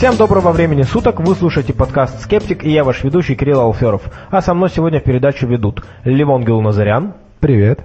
Всем доброго времени суток, вы слушаете подкаст «Скептик» и я ваш ведущий Кирилл Алферов. А со мной сегодня передачу ведут Левон Гилназарян. Привет.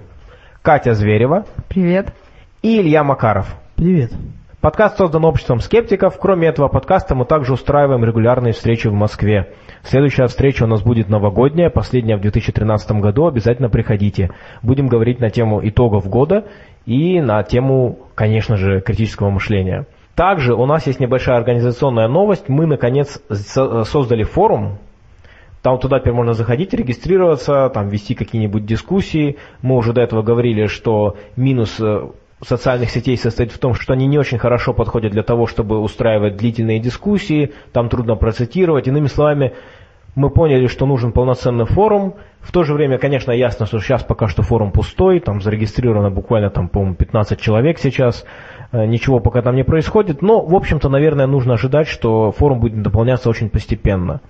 Катя Зверева. Привет. И Илья Макаров. Привет. Подкаст создан обществом скептиков. Кроме этого подкаста мы также устраиваем регулярные встречи в Москве. Следующая встреча у нас будет новогодняя, последняя в 2013 году. Обязательно приходите. Будем говорить на тему итогов года и на тему, конечно же, критического мышления. Также у нас есть небольшая организационная новость. Мы, наконец, создали форум. Там туда теперь можно заходить, регистрироваться, там вести какие-нибудь дискуссии. Мы уже до этого говорили, что минус э, социальных сетей состоит в том, что они не очень хорошо подходят для того, чтобы устраивать длительные дискуссии, там трудно процитировать. Иными словами, мы поняли, что нужен полноценный форум. В то же время, конечно, ясно, что сейчас пока что форум пустой, там зарегистрировано буквально, там, по-моему, 15 человек сейчас. Э, ничего пока там не происходит, но, в общем-то, наверное, нужно ожидать, что форум будет дополняться очень постепенно.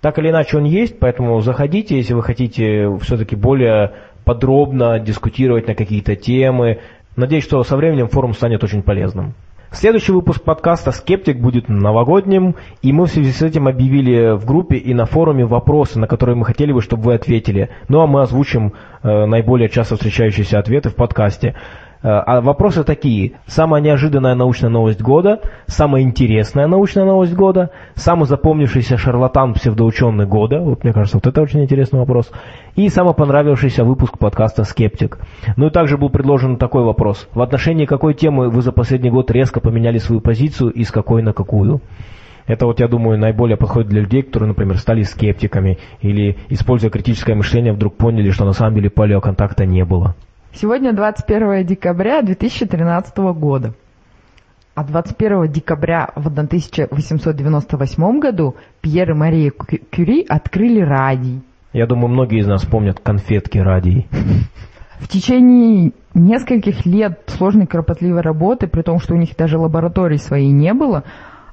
Так или иначе он есть, поэтому заходите, если вы хотите все-таки более подробно дискутировать на какие-то темы. Надеюсь, что со временем форум станет очень полезным. Следующий выпуск подкаста «Скептик» будет новогодним, и мы в связи с этим объявили в группе и на форуме вопросы, на которые мы хотели бы, чтобы вы ответили. Ну а мы озвучим э, наиболее часто встречающиеся ответы в подкасте. Э, а вопросы такие. Самая неожиданная научная новость года, самая интересная научная новость года, самый запомнившийся шарлатан-псевдоученый года, вот мне кажется, вот это очень интересный вопрос, и самый понравившийся выпуск подкаста «Скептик». Ну и также был предложен такой вопрос. В отношении какой темы вы за последний год резко поменяли свою позицию и с какой на какую? Это вот, я думаю, наиболее подходит для людей, которые, например, стали скептиками или, используя критическое мышление, вдруг поняли, что на самом деле палеоконтакта не было. Сегодня 21 декабря 2013 года. А 21 декабря в 1898 году Пьер и Мария Кюри открыли радий. Я думаю, многие из нас помнят конфетки радий. В течение нескольких лет сложной кропотливой работы, при том, что у них даже лаборатории своей не было,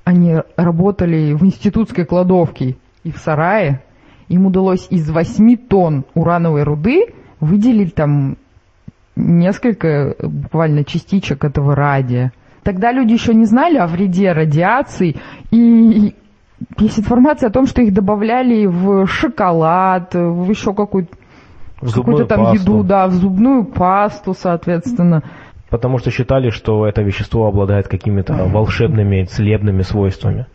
они работали в институтской кладовке и в сарае. Им удалось из 8 тонн урановой руды выделить там несколько буквально частичек этого радия. Тогда люди еще не знали о вреде радиации, и есть информация о том, что их добавляли в шоколад, в еще какую-то какую там пасту. еду, да, в зубную пасту, соответственно. Потому что считали, что это вещество обладает какими-то волшебными, целебными свойствами.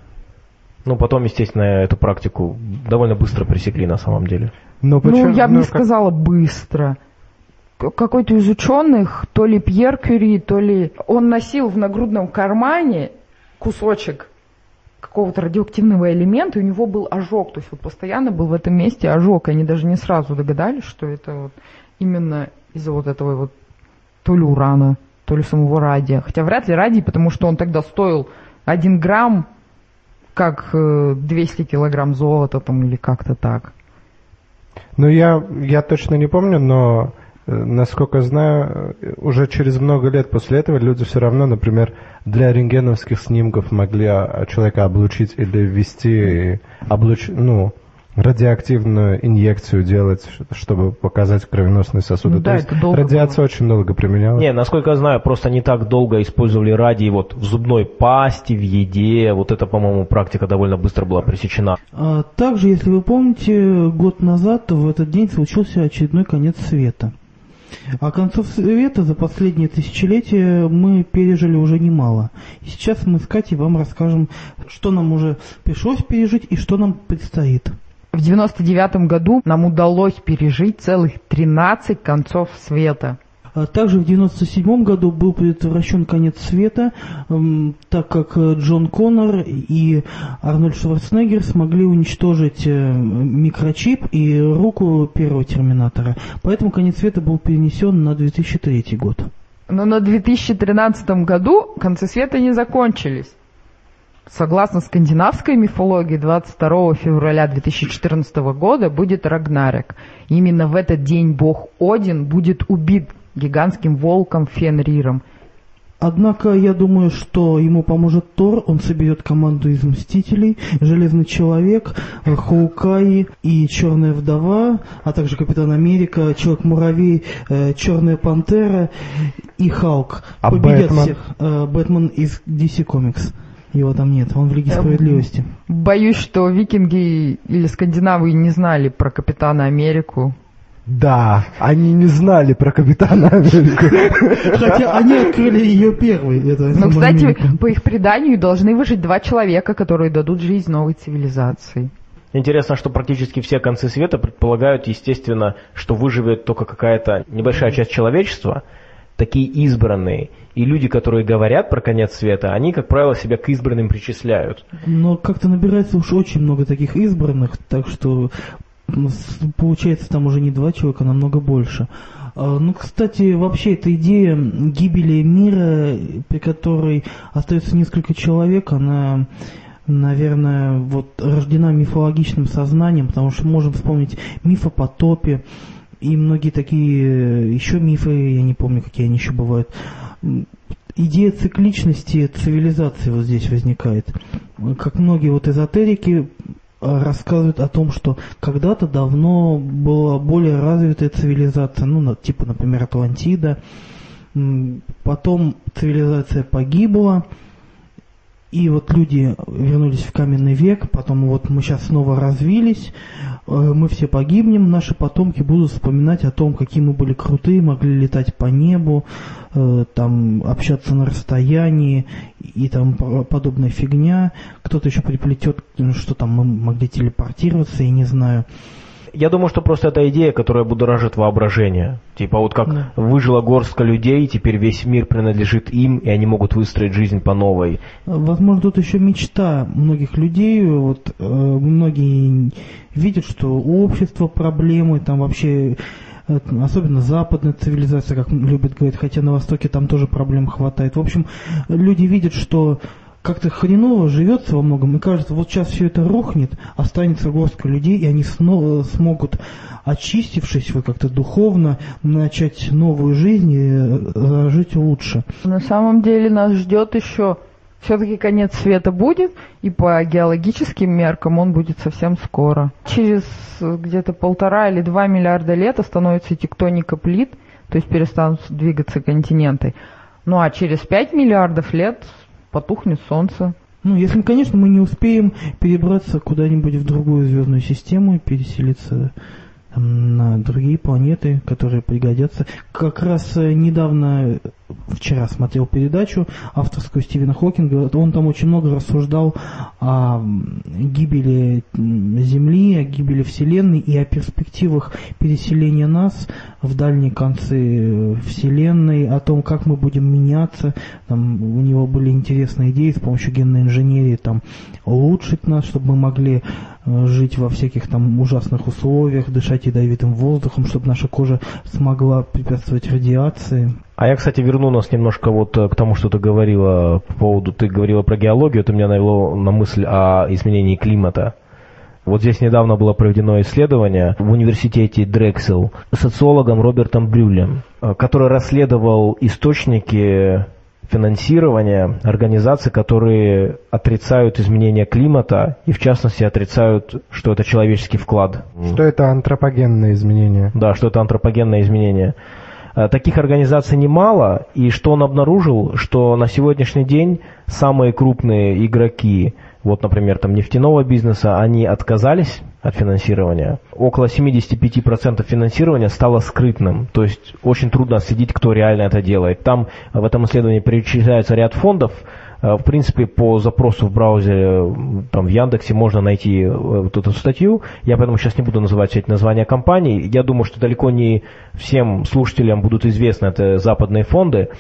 Ну, потом, естественно, эту практику довольно быстро пресекли на самом деле. Но почему, ну, я бы ну, не как... сказала быстро какой-то из ученых, то ли Пьер Кюри, то ли он носил в нагрудном кармане кусочек какого-то радиоактивного элемента, и у него был ожог. То есть вот постоянно был в этом месте ожог, и они даже не сразу догадались, что это вот именно из-за вот этого вот то ли урана, то ли самого радия. Хотя вряд ли радий, потому что он тогда стоил 1 грамм, как 200 э, килограмм золота там или как-то так. Ну, я, я точно не помню, но Насколько знаю, уже через много лет после этого люди все равно, например, для рентгеновских снимков могли человека облучить или ввести облуч... ну, радиоактивную инъекцию делать, чтобы показать кровеносные сосуды. Ну, да, То есть радиация было. очень долго применялась. Не, насколько я знаю, просто не так долго использовали радий вот в зубной пасте, в еде. Вот это, по-моему, практика довольно быстро была пресечена. А, также, если вы помните, год назад в этот день случился очередной конец света. А концов света за последние тысячелетия мы пережили уже немало. И сейчас мы с Катей вам расскажем, что нам уже пришлось пережить и что нам предстоит. В 99 году нам удалось пережить целых 13 концов света. А также в 1997 году был предотвращен конец света, так как э, Джон Коннор и Арнольд Шварценеггер смогли уничтожить э, микрочип и руку первого терминатора. Поэтому конец света был перенесен на 2003 год. Но на 2013 году концы света не закончились. Согласно скандинавской мифологии, 22 февраля 2014 года будет Рагнарек. Именно в этот день бог Один будет убит гигантским волком Фенриром. Однако я думаю, что ему поможет Тор, он соберет команду из Мстителей, Железный Человек, Хоукай и Черная Вдова, а также Капитан Америка, Человек-муравей, э, Черная Пантера и Халк. А Победят Бэтмен? всех. Э, Бэтмен из DC Comics. Его там нет, он в Лиге Эм, Справедливости. Боюсь, что викинги или скандинавы не знали про Капитана Америку. Да, они не знали про Капитана Америку. Хотя они открыли ее первой. Это Ну, кстати, Америка. по их преданию должны выжить два человека, которые дадут жизнь новой цивилизации. Интересно, что практически все концы света предполагают, естественно, что выживет только какая-то небольшая часть человечества, такие избранные. И люди, которые говорят про конец света, они, как правило, себя к избранным причисляют. Но как-то набирается уж очень много таких избранных, так что получается там уже не два человека, а намного больше. А, Ну, кстати, вообще эта идея гибели мира, при которой остается несколько человек, она, наверное, вот рождена мифологичным сознанием, потому что можем вспомнить миф о потопе и многие такие еще мифы, я не помню, какие они еще бывают. Идея цикличности цивилизации вот здесь возникает. Как многие вот эзотерики э, рассказывают о том, что когда-то давно была более развитая цивилизация, ну, типа, например, Атлантида. Потом цивилизация погибла, и вот люди вернулись в каменный век, потом вот мы сейчас снова развились, э, мы все погибнем, наши потомки будут вспоминать о том, какие мы были крутые, могли летать по небу, э, там общаться на расстоянии и там по- подобная фигня. Кто-то еще приплетет, что там мы могли телепортироваться, я не знаю. Я думаю, что просто это идея, которая будоражит воображение. Типа вот как Да. выжила горстка людей, теперь весь мир принадлежит им, и они могут выстроить жизнь по новой. Возможно, тут еще мечта многих людей. Вот э, многие видят, что у общества проблемы, там вообще э, особенно западная цивилизация, как любят говорить, хотя на Востоке там тоже проблем хватает. В общем, люди видят, что как-то хреново живется во многом, и кажется, вот сейчас все это рухнет, останется горстка людей, и они снова смогут, очистившись вот как-то духовно, начать новую жизнь и э, жить лучше. На самом деле нас ждет еще все-таки конец света будет, и по геологическим меркам он будет совсем скоро. Через э, где-то полтора или два миллиарда лет остановится тектоника плит, то есть перестанут двигаться континенты. Ну а через пять миллиардов лет потухнет солнце. Ну, если, конечно, мы не успеем перебраться куда-нибудь в другую звездную систему и переселиться там, на другие планеты, которые пригодятся. Как раз э, недавно, вчера смотрел передачу авторскую Стивена Хокинга, он там очень много рассуждал о гибели Земли, о гибели Вселенной и о перспективах переселения нас в дальние концы э, Вселенной, о том, как мы будем меняться. Там у него были интересные идеи с помощью генной инженерии там улучшить нас, чтобы мы могли э, жить во всяких там ужасных условиях, дышать ядовитым воздухом, чтобы наша кожа смогла препятствовать радиации. А я, кстати, верну нас немножко вот э, к тому, что ты говорила по поводу, ты говорила про геологию, это меня навело на мысль о изменении климата. Вот здесь недавно было проведено исследование в университете Дрексел социологом Робертом Брюлем, э, который расследовал источники финансирования организаций, которые отрицают изменение климата и, в частности, отрицают, что это человеческий вклад. Что это антропогенные изменения? Да, что это антропогенное изменение. Э, Таких организаций немало, и что он обнаружил, что на сегодняшний день самые крупные игроки, вот, например, там нефтяного бизнеса, они отказались от финансирования. Около 75% финансирования стало скрытным, то есть очень трудно следить, кто реально это делает. Там в этом исследовании перечисляется ряд фондов, В принципе, по запросу в браузере, там, в Яндексе можно найти э, вот эту статью. Я поэтому сейчас не буду называть все эти названия компаний. Я думаю, что далеко не всем слушателям будут известны это западные фонды.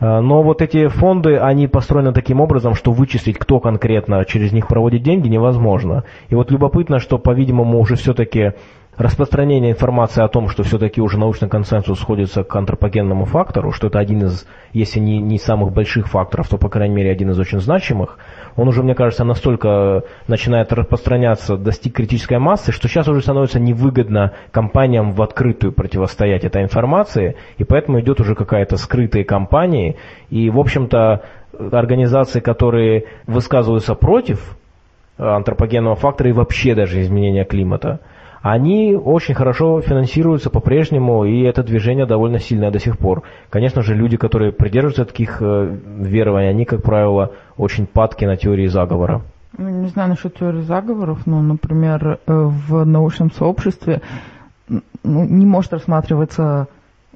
Э, Но вот эти фонды, они построены таким образом, что вычислить, кто конкретно через них проводит деньги, невозможно. И вот любопытно, что, по-видимому, уже все-таки распространение информации о том, что все-таки уже научный консенсус сходится к антропогенному фактору, что это один из, если не, не самых больших факторов, то, по крайней мере, один из очень значимых, он уже, мне кажется, настолько начинает распространяться, достиг критической массы, что сейчас уже становится невыгодно компаниям в открытую противостоять этой информации, и поэтому идет уже какая-то скрытые кампании, и, в общем-то, организации, которые высказываются против антропогенного фактора и вообще даже изменения климата, они очень хорошо финансируются по-прежнему, и это движение довольно сильное до сих пор. Конечно же, люди, которые придерживаются таких э, верований, они, как правило, очень падки на теории заговора. Ну, не знаю насчет теории заговоров, но, например, э, в научном сообществе ну, не может рассматриваться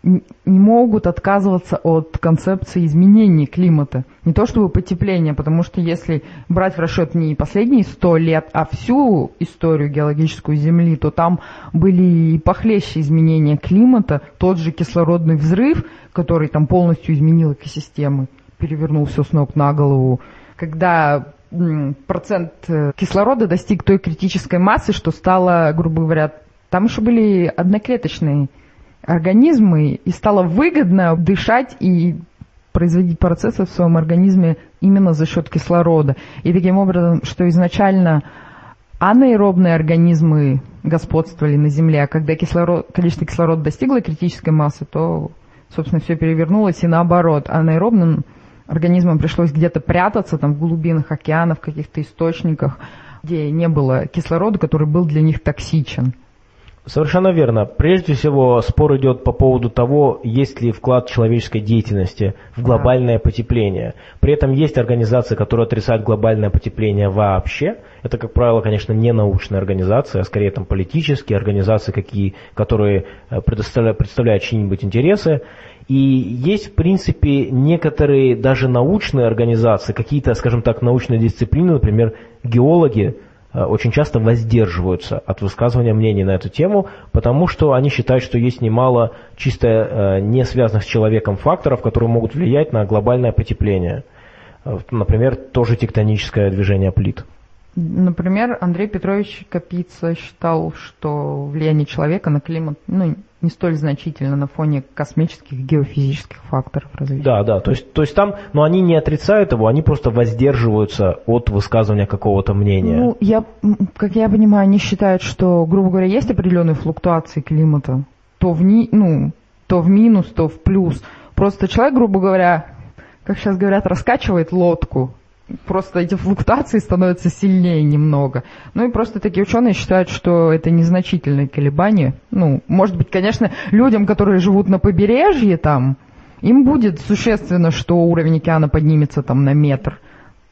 не могут отказываться от концепции изменения климата. Не то чтобы потепления, потому что если брать в расчет не последние сто лет, а всю историю геологическую Земли, то там были и похлеще изменения климата, тот же кислородный взрыв, который там полностью изменил экосистемы, перевернул все с ног на голову, когда процент э, кислорода достиг той критической массы, что стало, грубо говоря, там еще были одноклеточные организмы, и стало выгодно дышать и производить процессы в своем организме именно за счет кислорода. И таким образом, что изначально анаэробные организмы господствовали на Земле, а когда кислород, количество кислорода достигло критической массы, то, собственно, все перевернулось, и наоборот, анаэробным организмам пришлось где-то прятаться, там, в глубинах океанов, в каких-то источниках, где не было кислорода, который был для них токсичен. Совершенно верно. Прежде всего, спор идет по поводу того, есть ли вклад человеческой деятельности в глобальное потепление. При этом есть организации, которые отрицают глобальное потепление вообще. Это, как правило, конечно, не научные организации, а скорее там политические организации, какие, которые э, предоставляют, представляют чьи-нибудь интересы. И есть, в принципе, некоторые даже научные организации, какие-то, скажем так, научные дисциплины, например, геологи, очень часто воздерживаются от высказывания мнений на эту тему, потому что они считают, что есть немало чисто э, не связанных с человеком факторов, которые могут влиять на глобальное потепление. Э, например, тоже тектоническое движение плит. Например, Андрей Петрович Капица считал, что влияние человека на климат ну, не столь значительно на фоне космических геофизических факторов развития. Да, да, то есть, то есть там, но они не отрицают его, они просто воздерживаются от высказывания какого-то мнения. Ну, я, как я понимаю, они считают, что, грубо говоря, есть определенные флуктуации климата, то в, ни, ну, то в минус, то в плюс. Просто человек, грубо говоря, как сейчас говорят, раскачивает лодку, просто эти флуктуации становятся сильнее немного. Ну и просто такие ученые считают, что это незначительные колебания. Ну, может быть, конечно, людям, которые живут на побережье там, им будет существенно, что уровень океана поднимется там на метр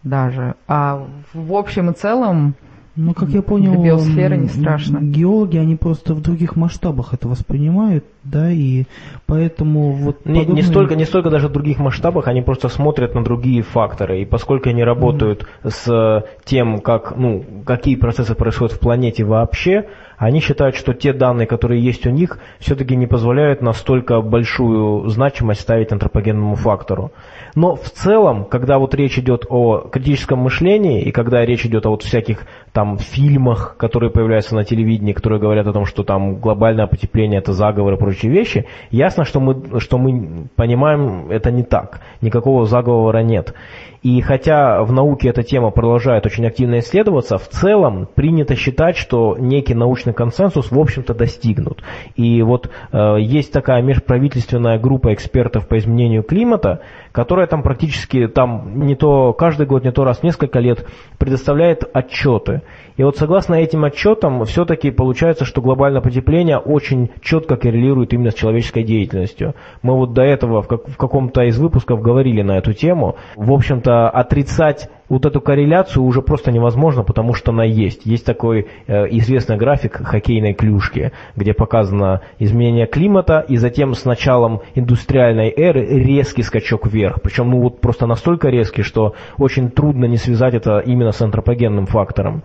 даже. А в общем и целом ну, как я понял, для биосферы не страшно. Геологи, они просто в других масштабах это воспринимают, да, и поэтому вот... Не, подобные... не, столько, не столько даже в других масштабах, они просто смотрят на другие факторы, и поскольку они работают mm-hmm. с тем, как, ну, какие процессы происходят в планете вообще, они считают, что те данные, которые есть у них, все-таки не позволяют настолько большую значимость ставить антропогенному фактору. Но в целом, когда вот речь идет о критическом мышлении, и когда речь идет о вот всяких там фильмах, которые появляются на телевидении, которые говорят о том, что там глобальное потепление это заговор и прочие вещи, ясно, что мы, что мы понимаем, это не так. Никакого заговора нет. И хотя в науке эта тема продолжает очень активно исследоваться, в целом принято считать, что некий научный консенсус в общем-то достигнут. И вот э, есть такая межправительственная группа экспертов по изменению климата, которая там практически там не то каждый год, не то раз в несколько лет предоставляет отчеты. И вот согласно этим отчетам, все-таки получается, что глобальное потепление очень четко коррелирует именно с человеческой деятельностью. Мы вот до этого в, как, в каком-то из выпусков говорили на эту тему. В общем-то, отрицать вот эту корреляцию уже просто невозможно, потому что она есть. Есть такой э, известный график хоккейной клюшки, где показано изменение климата, и затем с началом индустриальной эры резкий скачок вверх. Причем ну вот просто настолько резкий, что очень трудно не связать это именно с антропогенным фактором.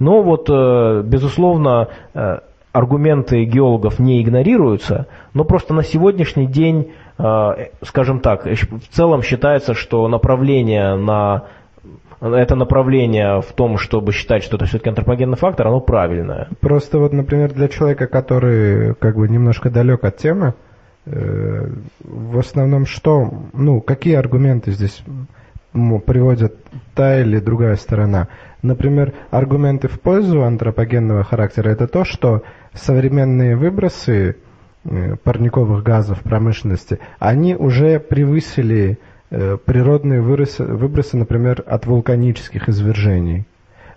Но вот, э, безусловно, э, аргументы геологов не игнорируются, но просто на сегодняшний день, э, скажем так, в целом считается, что направление на это направление в том, чтобы считать, что это все-таки антропогенный фактор, оно правильное. Просто вот, например, для человека, который как бы немножко далек от темы, э, в основном что, ну, какие аргументы здесь приводят та или другая сторона? Например, аргументы в пользу антропогенного характера это то, что современные выбросы э, парниковых газов в промышленности, они уже превысили Э, природные выбросы, выбросы, например, от вулканических извержений.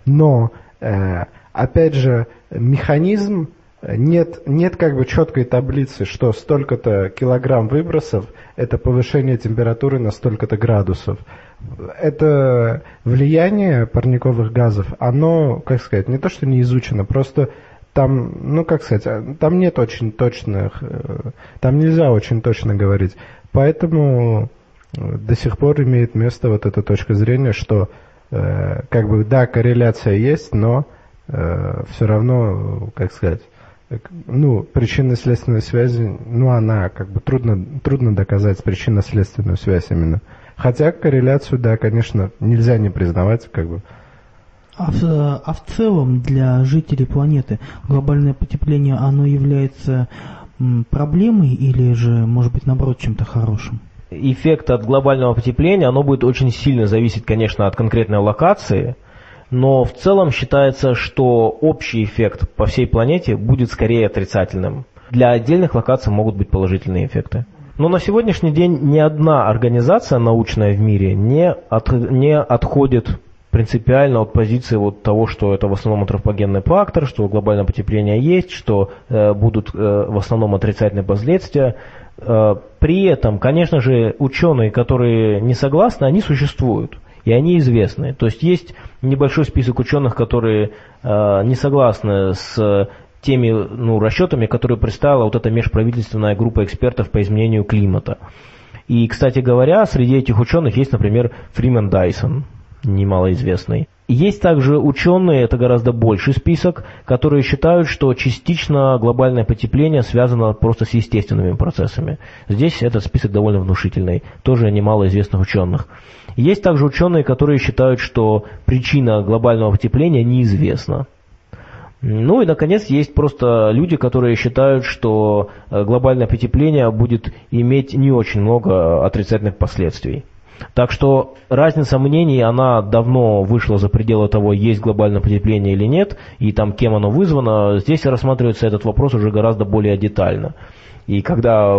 Но э, опять же, механизм нет, нет как бы четкой таблицы, что столько-то килограмм выбросов – это повышение температуры на столько-то градусов. Это влияние парниковых газов, оно, как сказать, не то, что не изучено, просто там, ну как сказать, там нет очень точных, э, там нельзя очень точно говорить. Поэтому э, до сих пор имеет место вот эта точка зрения, что э, как бы да, корреляция есть, но все равно, как сказать, ну, причинно-следственной связи, ну, она как бы трудно, трудно доказать причинно-следственную связь именно. Хотя корреляцию, да, конечно, нельзя не признавать, как бы. А в, а в целом для жителей планеты глобальное потепление, оно является проблемой или же, может быть, наоборот, чем-то хорошим? Эффект от глобального потепления, оно будет очень сильно зависеть, конечно, от конкретной локации, но в целом считается, что общий эффект по всей планете будет скорее отрицательным. Для отдельных локаций могут быть положительные эффекты. Но на сегодняшний день ни одна организация научная в мире не, от, не отходит принципиально от позиции вот того, что это в основном антропогенный фактор, что глобальное потепление есть, что э, будут э, в основном отрицательные последствия. Э, при этом, конечно же, ученые, которые не согласны, они существуют и они известны. То есть есть небольшой список ученых, которые э, не согласны с теми ну, расчетами, которые представила вот эта межправительственная группа экспертов по изменению климата. И, кстати говоря, среди этих ученых есть, например, Фримен Дайсон, немалоизвестный. Есть также ученые, это гораздо больший список, которые считают, что частично глобальное потепление связано просто с естественными процессами. Здесь этот список довольно внушительный, тоже немало известных ученых. Есть также ученые, которые считают, что причина глобального потепления неизвестна. Ну и, наконец, есть просто люди, которые считают, что э, глобальное потепление будет иметь не очень много отрицательных последствий. Так что разница мнений, она давно вышла за пределы того, есть глобальное потепление или нет, и там кем оно вызвано. Здесь рассматривается этот вопрос уже гораздо более детально. И когда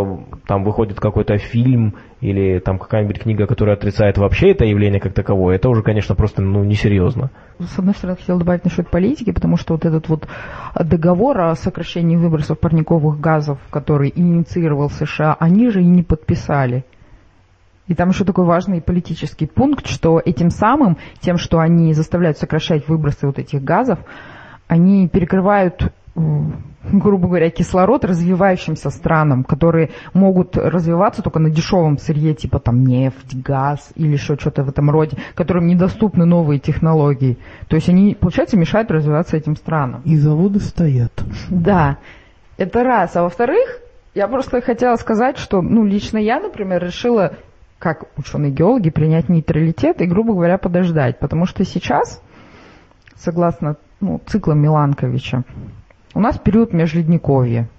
там выходит какой-то фильм или там какая-нибудь книга, которая отрицает вообще это явление как таковое, это уже, конечно, просто ну, несерьезно. С одной стороны, хотел добавить насчет политики, потому что вот этот вот договор о сокращении выбросов парниковых газов, который инициировал США, они же и не подписали. И там еще такой важный политический пункт, что этим самым, тем, что они заставляют сокращать выбросы вот этих газов, они перекрывают грубо говоря, кислород развивающимся странам, которые могут развиваться только на дешевом сырье, типа там нефть, газ или еще что-то в этом роде, которым недоступны новые технологии. То есть они, получается, мешают развиваться этим странам. И заводы стоят. Да, это раз. А во-вторых, я просто хотела сказать, что, ну, лично я, например, решила, как ученые-геологи, принять нейтралитет и, грубо говоря, подождать. Потому что сейчас, согласно ну, циклам Миланковича, у нас период межледниковья.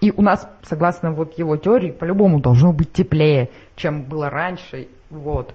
И у нас, согласно вот его теории, по-любому должно быть теплее, чем было раньше. Вот.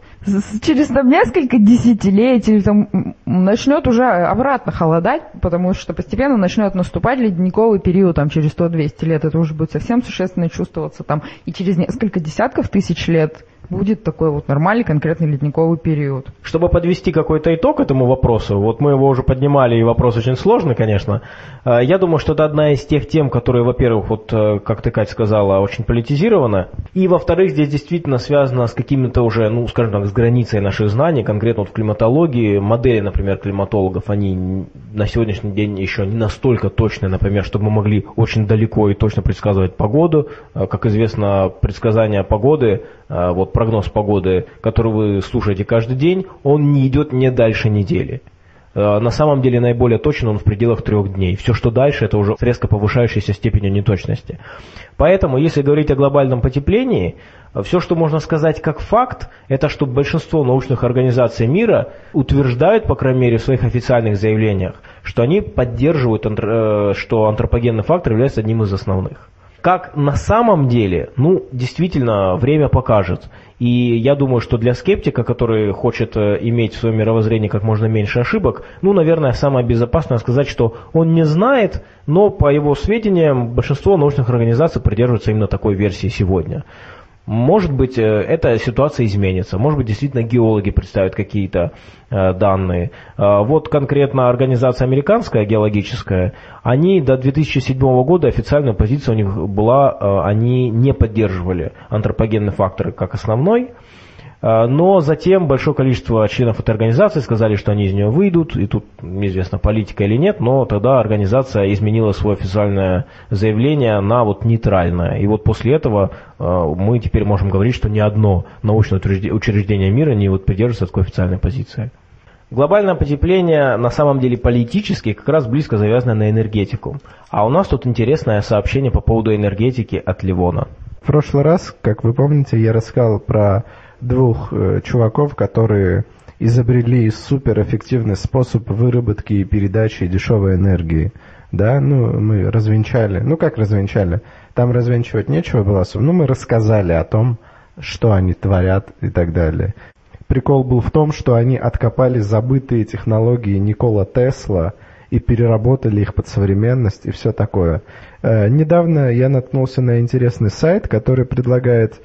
Через там несколько десятилетий там, начнет уже обратно холодать, потому что постепенно начнет наступать ледниковый период, там через 100-200 лет это уже будет совсем существенно чувствоваться там, и через несколько десятков тысяч лет будет такой вот нормальный конкретный ледниковый период. Чтобы подвести какой-то итог этому вопросу, вот мы его уже поднимали, и вопрос очень сложный, конечно. Э, я думаю, что это одна из тех тем, которые, во-первых, вот, э, как ты, Катя, сказала, очень политизирована, и, во-вторых, здесь действительно связано с какими-то уже, ну, скажем так, с границей наших знаний, конкретно вот в климатологии. Модели, например, климатологов, они на сегодняшний день еще не настолько точные, например, чтобы мы могли очень далеко и точно предсказывать погоду. Э, как известно, предсказания погоды, вот прогноз погоды, который вы слушаете каждый день, он не идет не дальше недели. Э, на самом деле наиболее точен он в пределах трех дней. Все, что дальше, это уже резко повышающейся степенью неточности. Поэтому, если говорить о глобальном потеплении, все, что можно сказать как факт, это что большинство научных организаций мира утверждают, по крайней мере, в своих официальных заявлениях, что они поддерживают, э, что антропогенный фактор является одним из основных. Как на самом деле, ну, действительно, время покажет. И я думаю, что для скептика, который хочет э, иметь в своем мировоззрении как можно меньше ошибок, ну, наверное, самое безопасное сказать, что он не знает, но по его сведениям большинство научных организаций придерживаются именно такой версии сегодня. Может быть, э, эта ситуация изменится. Может быть, действительно геологи представят какие-то э, данные. Э, вот конкретно организация американская геологическая, они до 2007 года официальная позиция у них была, они не поддерживали антропогенные факторы как основной. А, но затем большое количество членов этой организации сказали, что они из нее выйдут, и тут неизвестно, политика или нет, но тогда организация изменила свое официальное заявление на вот нейтральное. И вот после этого а, мы теперь можем говорить, что ни одно научное учреждение мира не вот придерживается такой официальной позиции. Глобальное потепление на самом деле политически как раз близко завязано на энергетику. А у нас тут интересное сообщение по поводу энергетики от Ливона. В прошлый раз, как вы помните, я рассказал про двух э, чуваков, которые изобрели суперэффективный способ выработки и передачи дешевой энергии. Да, ну, мы развенчали. Ну, как развенчали? Там развенчивать нечего было особо. Ну, мы рассказали о том, что они творят и так далее. Прикол был в том, что они откопали забытые технологии Никола Тесла и переработали их под современность и все такое. Э, недавно я наткнулся на интересный сайт, который предлагает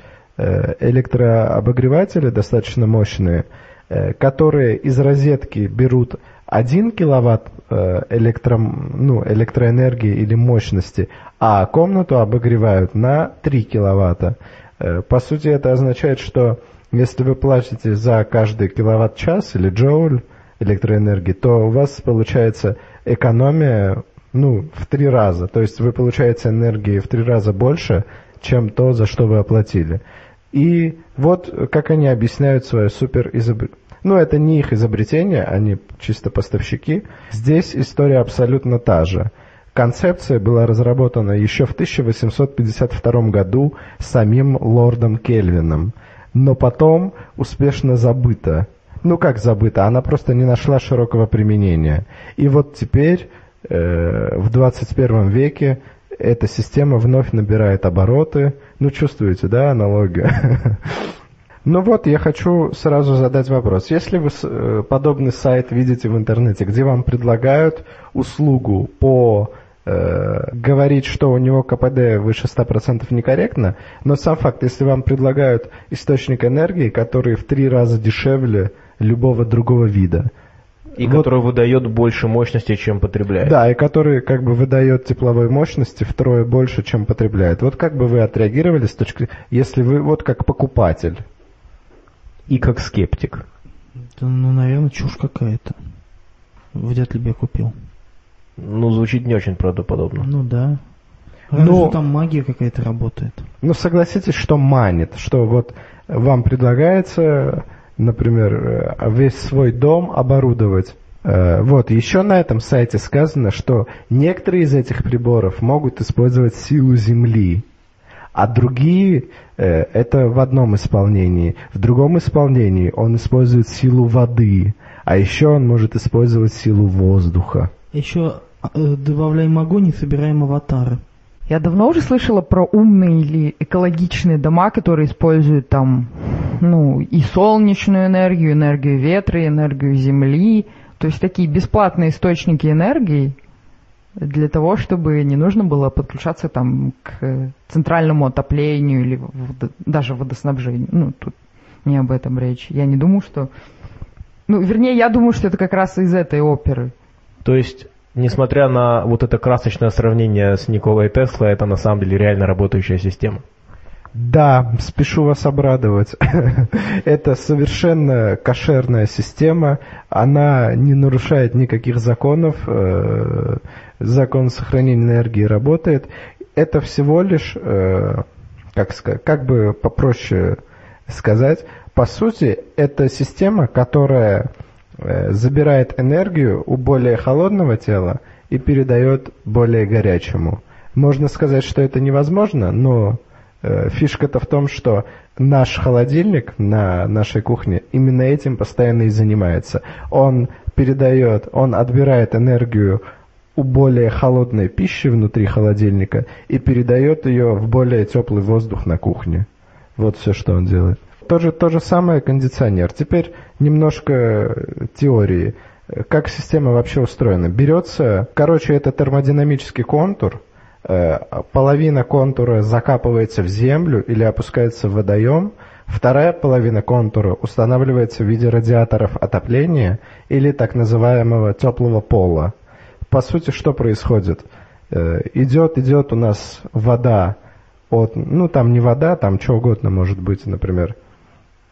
электрообогреватели достаточно мощные, э, которые из розетки берут 1 киловатт э, электро, ну, электроэнергии или мощности, а комнату обогревают на 3 киловатта. По сути, это означает, что если вы платите за каждый киловатт-час или джоуль электроэнергии, то у вас получается экономия ну, в три раза. То есть вы получаете энергии в три раза больше, чем то, за что вы оплатили. И вот как они объясняют свое супер изобретение. Ну, это не их изобретение, они чисто поставщики. Здесь история абсолютно та же. Концепция была разработана еще в 1852 году самим лордом Кельвином, но потом успешно забыта. Ну как забыта, она просто не нашла широкого применения. И вот теперь, э, в 21 веке, эта система вновь набирает обороты. Ну, чувствуете, да, аналогию? Ну вот, я хочу сразу задать вопрос. Если вы э, подобный сайт видите в интернете, где вам предлагают услугу по э, говорить, что у него КПД выше 100% некорректно, но сам факт, если вам предлагают источник энергии, который в три раза дешевле любого другого вида, и вот, который выдает больше мощности, чем потребляет. Да, и который как бы выдает тепловой мощности втрое больше, чем потребляет. Вот как бы вы отреагировали с точки, если вы вот как покупатель? И как скептик. Да, ну, наверное, чушь какая-то. Вряд ли бы я купил. Ну, звучит не очень правдоподобно. Ну да. Разве Но... там магия какая-то работает. Ну, согласитесь, что манит, что вот вам предлагается например, э, весь свой дом оборудовать. Э, вот, еще на этом сайте сказано, что некоторые из этих приборов могут использовать силу Земли, а другие э, это в одном исполнении. В другом исполнении он использует силу воды, а еще он может использовать силу воздуха. Еще добавляем огонь и собираем аватары. Я давно уже слышала про умные или экологичные дома, которые используют там, ну, и солнечную энергию, энергию ветра, энергию земли. То есть такие бесплатные источники энергии для того, чтобы не нужно было подключаться там к центральному отоплению или даже водоснабжению. Ну, тут не об этом речь. Я не думаю, что... Ну, вернее, я думаю, что это как раз из этой оперы. То есть несмотря на вот это красочное сравнение с Николой Тесла, это на самом деле реально работающая система. Да, спешу вас обрадовать. Это совершенно кошерная система. Она не нарушает никаких законов. Э, закон сохранения энергии работает. Это всего лишь, э, как, сказать, как бы попроще сказать, по сути, это система, которая забирает энергию у более холодного тела и передает более горячему. Можно сказать, что это невозможно, но э, фишка-то в том, что наш холодильник на нашей кухне именно этим постоянно и занимается. Он передает, он отбирает энергию у более холодной пищи внутри холодильника и передает ее в более теплый воздух на кухне. Вот все, что он делает. То же, то же самое кондиционер. Теперь немножко теории. Как система вообще устроена? Берется, короче, это термодинамический контур, э, половина контура закапывается в землю или опускается в водоем, вторая половина контура устанавливается в виде радиаторов отопления или так называемого теплого пола. По сути, что происходит? Э, идет, идет у нас вода от, ну там не вода, там что угодно может быть, например.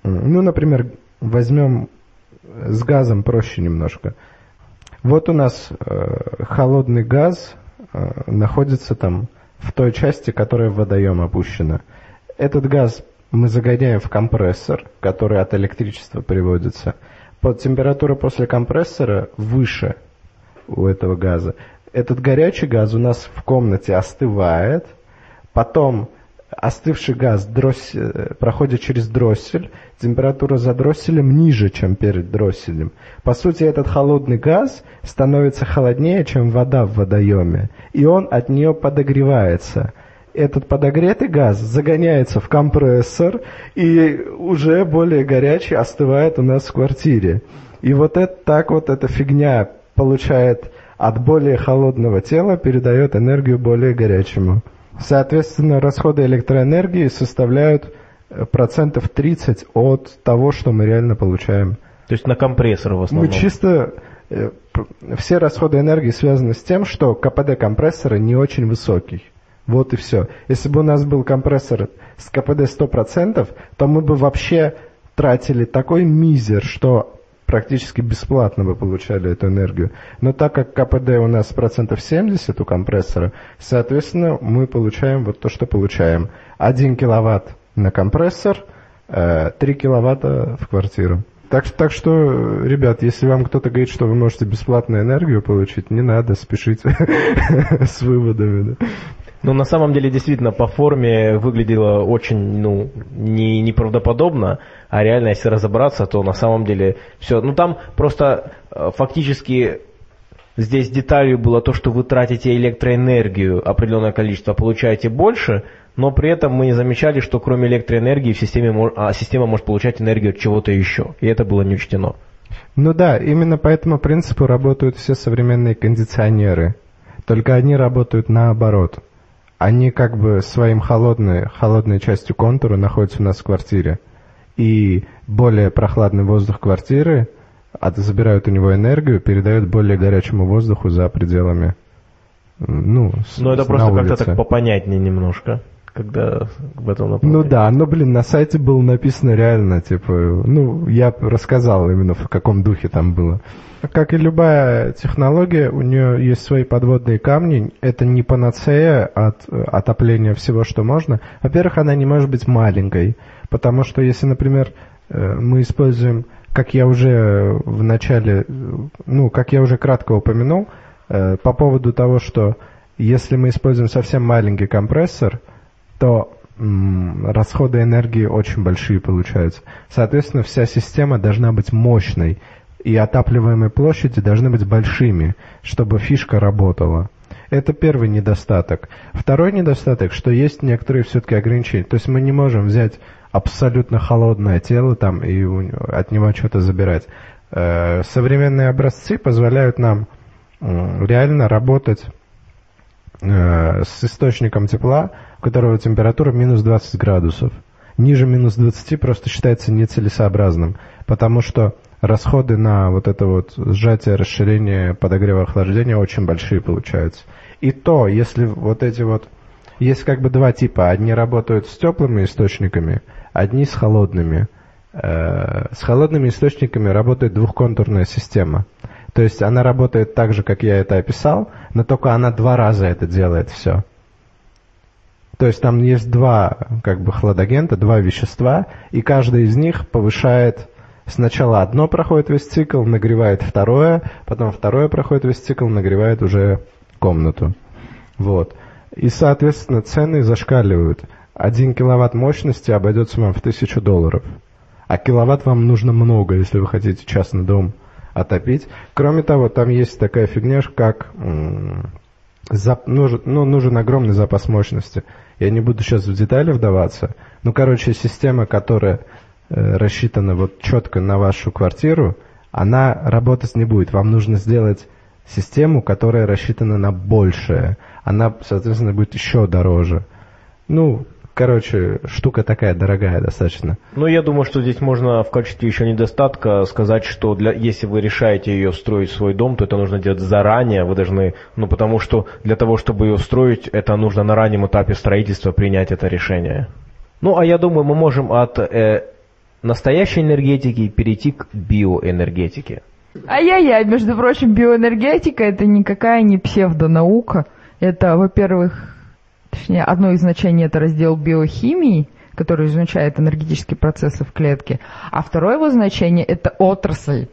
Ну, например, возьмем с газом проще немножко. Вот у нас э, холодный газ э, находится там в той части, которая в водоем опущена. Этот газ мы загоняем в компрессор, который от электричества приводится. Под температура после компрессора выше у этого газа. Этот горячий газ у нас в комнате остывает, потом остывший газ дроссель, э, проходит через дроссель, температура за дросселем ниже, чем перед дросселем. По сути, этот холодный газ становится холоднее, чем вода в водоеме, и он от нее подогревается. Этот подогретый газ загоняется в компрессор и уже более горячий остывает у нас в квартире. И вот это так вот эта фигня получает от более холодного тела, передает энергию более горячему. Соответственно, расходы электроэнергии составляют э, процентов 30 от того, что мы реально получаем. То есть на компрессор в основном? Мы чисто... Э, все расходы энергии связаны с тем, что КПД компрессора не очень высокий. Вот и все. Если бы у нас был компрессор с КПД 100%, то мы бы вообще тратили такой мизер, что практически бесплатно бы получали эту энергию. Но так как КПД у нас процентов 70 у компрессора, соответственно, мы получаем вот то, что получаем. 1 киловатт на компрессор, 3 э, киловатта в квартиру. Так, так что, ребят, если вам кто-то говорит, что вы можете бесплатную энергию получить, не надо, спешите с выводами. Да. Ну, на самом деле, действительно, по форме выглядело очень, ну, не, неправдоподобно, а реально, если разобраться, то на самом деле все. Ну, там просто э, фактически здесь деталью было то, что вы тратите электроэнергию, определенное количество, получаете больше, но при этом мы не замечали, что кроме электроэнергии в системе, а, система может получать энергию от чего-то еще, и это было не учтено. Ну да, именно по этому принципу работают все современные кондиционеры, только они работают наоборот они как бы своим холодной, холодной частью контура находятся у нас в квартире. И более прохладный воздух квартиры от, забирают у него энергию, передают более горячему воздуху за пределами. Ну, с, Но это просто как-то так попонятнее немножко когда в этом направлении. Ну да, но, блин, на сайте было написано реально, типа, ну, я рассказал именно в каком духе там было. Как и любая технология, у нее есть свои подводные камни. Это не панацея от отопления всего, что можно. Во-первых, она не может быть маленькой, потому что если, например, э, мы используем, как я уже в начале, ну, как я уже кратко упомянул, э, по поводу того, что если мы используем совсем маленький компрессор – то расходы энергии очень большие получаются. Соответственно, вся система должна быть мощной, и отапливаемые площади должны быть большими, чтобы фишка работала. Это первый недостаток. Второй недостаток, что есть некоторые все-таки ограничения. То есть мы не можем взять абсолютно холодное тело там и от него что-то забирать. Э, современные образцы позволяют нам реально работать э, с источником тепла, у которого температура минус 20 градусов. Ниже минус 20 просто считается нецелесообразным, потому что расходы на вот это вот сжатие, расширение, подогрева, охлаждения очень большие получаются. И то, если вот эти вот... Есть как бы два типа. Одни работают с теплыми источниками, одни с холодными. Э, с холодными источниками работает двухконтурная система. То есть она работает так же, как я это описал, но только она два раза это делает все. То есть там есть два как бы хладагента, два вещества, и каждый из них повышает Сначала одно проходит весь цикл, нагревает второе, потом второе проходит весь цикл, нагревает уже комнату. Вот. И, соответственно, цены зашкаливают. Один киловатт мощности обойдется вам в тысячу долларов. А киловатт вам нужно много, если вы хотите частный дом отопить. Кроме того, там есть такая фигня, как зап, нужен, ну, нужен огромный запас мощности. Я не буду сейчас в детали вдаваться. Ну, короче, система, которая э, рассчитана вот четко на вашу квартиру, она работать не будет. Вам нужно сделать систему, которая рассчитана на большее. Она, соответственно, будет еще дороже. Ну, короче, штука такая дорогая достаточно. Ну, я думаю, что здесь можно в качестве еще недостатка сказать, что для, если вы решаете ее строить в свой дом, то это нужно делать заранее. Вы должны, ну, потому что для того, чтобы ее строить, это нужно на раннем этапе строительства принять это решение. Ну, а я думаю, мы можем от э, настоящей энергетики перейти к биоэнергетике. Ай-яй-яй, между прочим, биоэнергетика это никакая не псевдонаука. Это, во-первых, точнее, одно из значений это раздел биохимии, который изучает энергетические процессы в клетке, а второе его значение это отрасль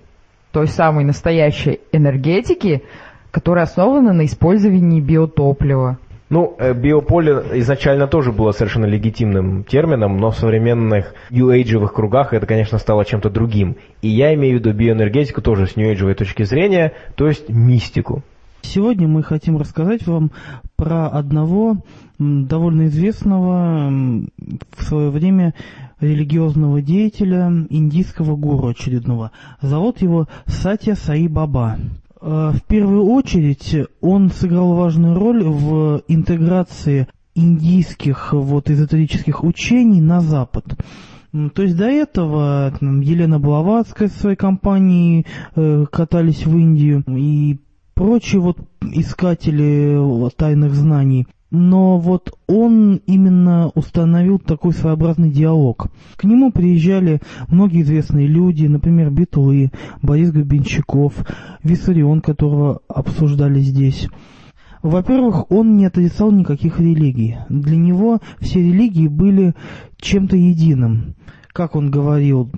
той самой настоящей энергетики, которая основана на использовании биотоплива. Ну, э, биополе изначально тоже было совершенно легитимным термином, но в современных new кругах это, конечно, стало чем-то другим. И я имею в виду биоэнергетику тоже с new точки зрения, то есть мистику. Сегодня мы хотим рассказать вам про одного довольно известного в свое время религиозного деятеля, индийского гуру очередного. Зовут его Сатья Саи Баба. Э, в первую очередь он сыграл важную роль в интеграции индийских вот эзотерических учений на Запад. То есть до этого Елена Блаватская в своей компании э, катались в Индию и прочие вот искатели тайных знаний но вот он именно установил такой своеобразный диалог. К нему приезжали многие известные люди, например, Битлы, Борис Гребенщиков, Виссарион, которого обсуждали здесь. Во-первых, он не отрицал никаких религий. Для него все религии были чем-то единым. Как он говорил,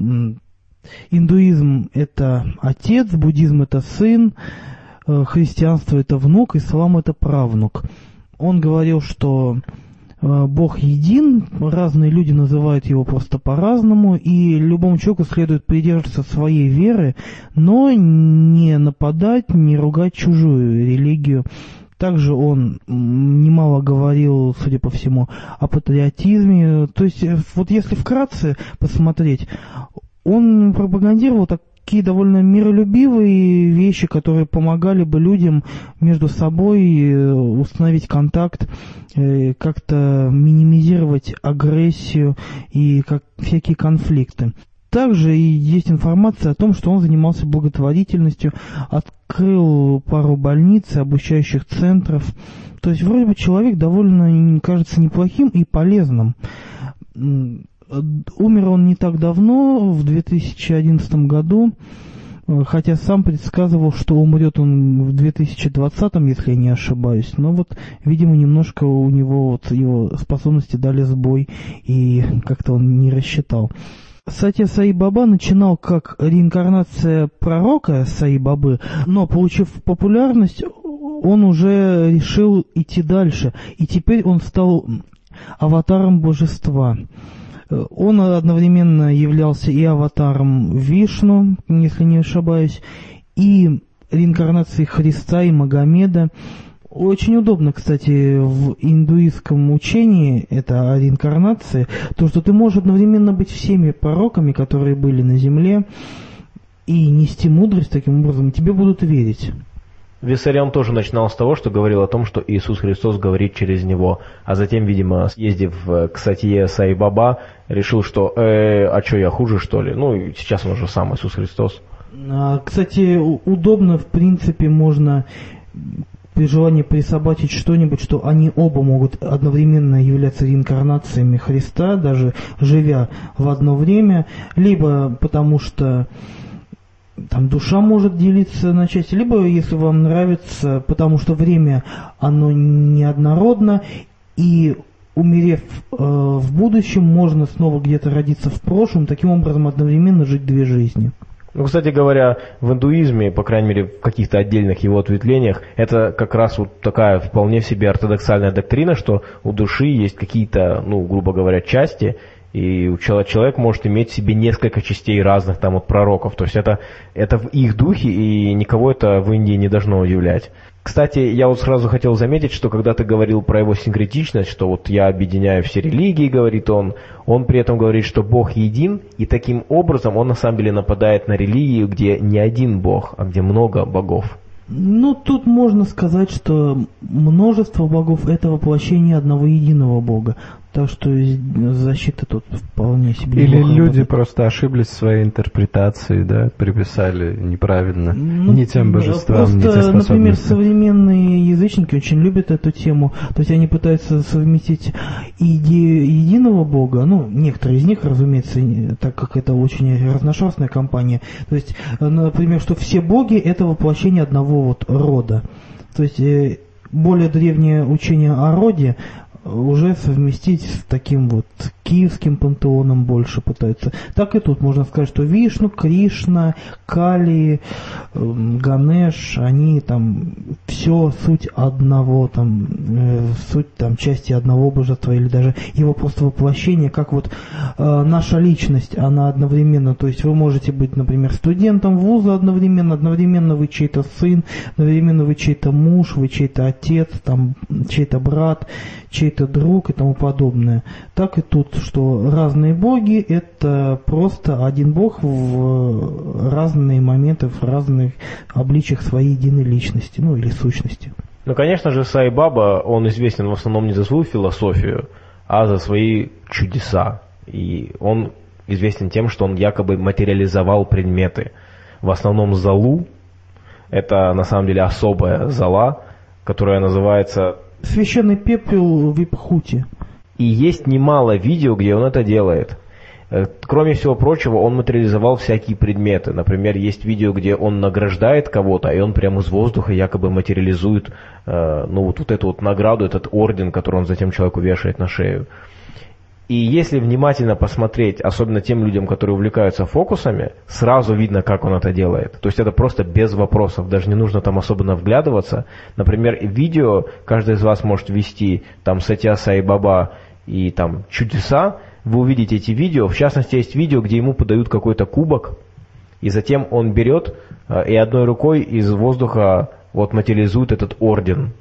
индуизм – это отец, буддизм – это сын, э, христианство – это внук, ислам – это правнук он говорил, что э, Бог един, разные люди называют его просто по-разному, и любому человеку следует придерживаться своей веры, но не нападать, не ругать чужую религию. Также он немало говорил, судя по всему, о патриотизме. То есть, э, вот если вкратце посмотреть, он пропагандировал так, такие довольно миролюбивые вещи, которые помогали бы людям между собой э, установить контакт, э, как-то минимизировать агрессию и как всякие конфликты. Также и есть информация о том, что он занимался благотворительностью, открыл пару больниц, обучающих центров. То есть вроде бы человек довольно, кажется, неплохим и полезным. Умер он не так давно, в 2011 году, хотя сам предсказывал, что умрет он в 2020, если я не ошибаюсь. Но вот, видимо, немножко у него вот его способности дали сбой, и как-то он не рассчитал. Сатья Саи Баба начинал как реинкарнация пророка Саи Бабы, но, получив популярность, он уже решил идти дальше, и теперь он стал аватаром божества. Он одновременно являлся и аватаром Вишну, если не ошибаюсь, и реинкарнацией Христа и Магомеда. Очень удобно, кстати, в индуистском учении, это о реинкарнации, то, что ты можешь одновременно быть всеми пророками, которые были на земле, и нести мудрость таким образом, тебе будут верить. Виссарион тоже начинал с того, что говорил о том, что Иисус Христос говорит через него, а затем, видимо, съездив к Сатье Сайбаба, решил, что э, а что, я хуже, что ли? Ну, сейчас он уже сам Иисус Христос. А, кстати, удобно, в принципе, можно при желании присобачить что-нибудь, что они оба могут одновременно являться реинкарнациями Христа, даже живя в одно время, либо потому что там душа может делиться на части, либо если вам нравится, потому что время оно неоднородно, и умерев э, в будущем, можно снова где-то родиться в прошлом, таким образом одновременно жить две жизни. Ну, кстати говоря, в индуизме, по крайней мере, в каких-то отдельных его ответвлениях, это как раз вот такая вполне себе ортодоксальная доктрина, что у души есть какие-то, ну, грубо говоря, части, и человек может иметь в себе несколько частей разных там от пророков. То есть это, это в их духе, и никого это в Индии не должно удивлять. Кстати, я вот сразу хотел заметить, что когда ты говорил про его синкретичность, что вот я объединяю все религии, говорит он, он при этом говорит, что Бог един, и таким образом он на самом деле нападает на религию, где не один Бог, а где много богов. Ну, тут можно сказать, что множество богов – это воплощение одного единого бога. Так что защита тут вполне себе Или люди работает. просто ошиблись в своей интерпретации, да, приписали неправильно Ну, не тем божествам, не те Просто, например, способности. современные язычники очень любят эту тему. То есть они пытаются совместить идею единого бога, ну, некоторые из них, разумеется, так как это очень разношерстная компания. То есть, э, например, что все боги – это воплощение одного вот рода. То есть, э, более древнее учение о роде уже совместить с таким вот киевским пантеоном больше пытаются. Так и тут можно сказать, что Вишну, Кришна, Кали, эм, Ганеш, они там все суть одного, там э, суть там части одного божества или даже его просто воплощение, как вот э, наша личность, она одновременно, то есть вы можете быть, например, студентом вуза одновременно, одновременно вы чей-то сын, одновременно вы чей-то муж, вы чей-то отец, там чей-то брат, чей-то друг и тому подобное. Так и тут, что разные боги – это просто один бог в разные моменты, в разных обличиях своей единой личности, ну или сущности. Ну, конечно же, Сай Баба, он известен в основном не за свою философию, а за свои чудеса. И он известен тем, что он якобы материализовал предметы. В основном залу, это на самом деле особая зала, которая называется... Священный пепел в Ипхуте. И есть немало видео, где он это делает. Э, Кроме всего прочего, он материализовал всякие предметы. Например, есть видео, где он награждает кого-то, и он прямо из воздуха якобы материализует э, ну, вот, вот эту вот награду, этот орден, который он затем человеку вешает на шею. И если внимательно посмотреть, особенно тем людям, которые увлекаются фокусами, сразу видно, как он это делает. То есть это просто без вопросов, даже не нужно там особенно вглядываться. Например, видео каждый из вас может вести там Сатья Сай Баба и там чудеса, вы увидите эти видео. В частности, есть видео, где ему подают какой-то кубок, и затем он берет э, и одной рукой из воздуха вот материализует этот орден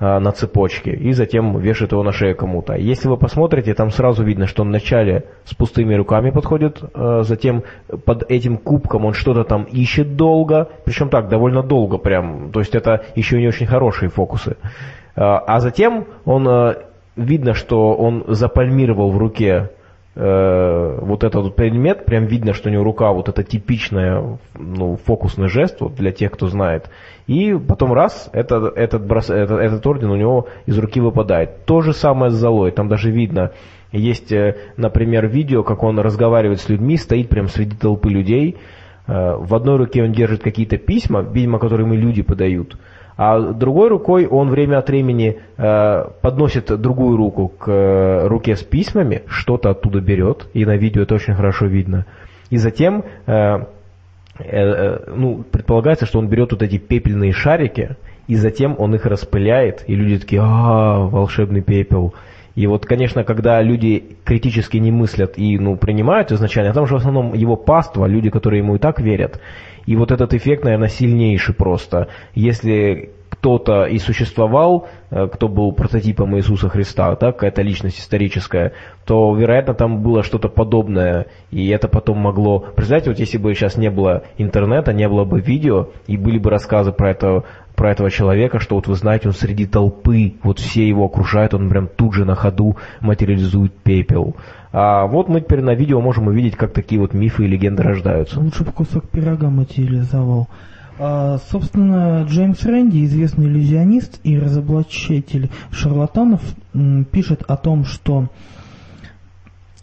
на цепочке и затем вешает его на шею кому-то. Если вы посмотрите, там сразу видно, что он вначале с пустыми руками подходит, э, затем под этим кубком он что-то там ищет долго, причем так, довольно долго прям, то есть это еще не очень хорошие фокусы. Э, А затем он, видно, что он запальмировал в руке э, вот этот вот предмет, прям видно, что у него рука вот это типичная, ну, фокусный жест вот для тех, кто знает. И потом раз, этот, этот, брос, этот, этот орден у него из руки выпадает. То же самое с золой, там даже видно, есть, э, например, видео, как он разговаривает с людьми, стоит прям среди толпы людей, Э, в одной руке он держит какие-то письма, видимо, которые ему люди подают, а другой рукой он время от времени э, подносит другую руку к э, руке с письмами, что-то оттуда берет, и на видео это очень хорошо видно. И затем, э, э, э, ну, предполагается, что он берет вот эти пепельные шарики, и затем он их распыляет, и люди такие, а, волшебный пепел. И вот, конечно, когда люди критически не мыслят и ну, принимают изначально, а там же в основном его паства, люди, которые ему и так верят. И вот этот эффект, наверное, сильнейший просто. Если кто-то и существовал, э, кто был прототипом Иисуса Христа, да, какая-то личность историческая, то, вероятно, там было что-то подобное, и это потом могло... Представляете, вот если бы сейчас не было интернета, не было бы видео, и были бы рассказы про это про этого человека, что вот вы знаете, он среди толпы, вот все его окружают, он прям тут же на ходу материализует пепел. А вот мы теперь на видео можем увидеть, как такие вот мифы и легенды рождаются. Лучше бы кусок пирога материализовал. А, собственно, Джеймс Рэнди, известный иллюзионист и разоблачитель шарлатанов, пишет о том, что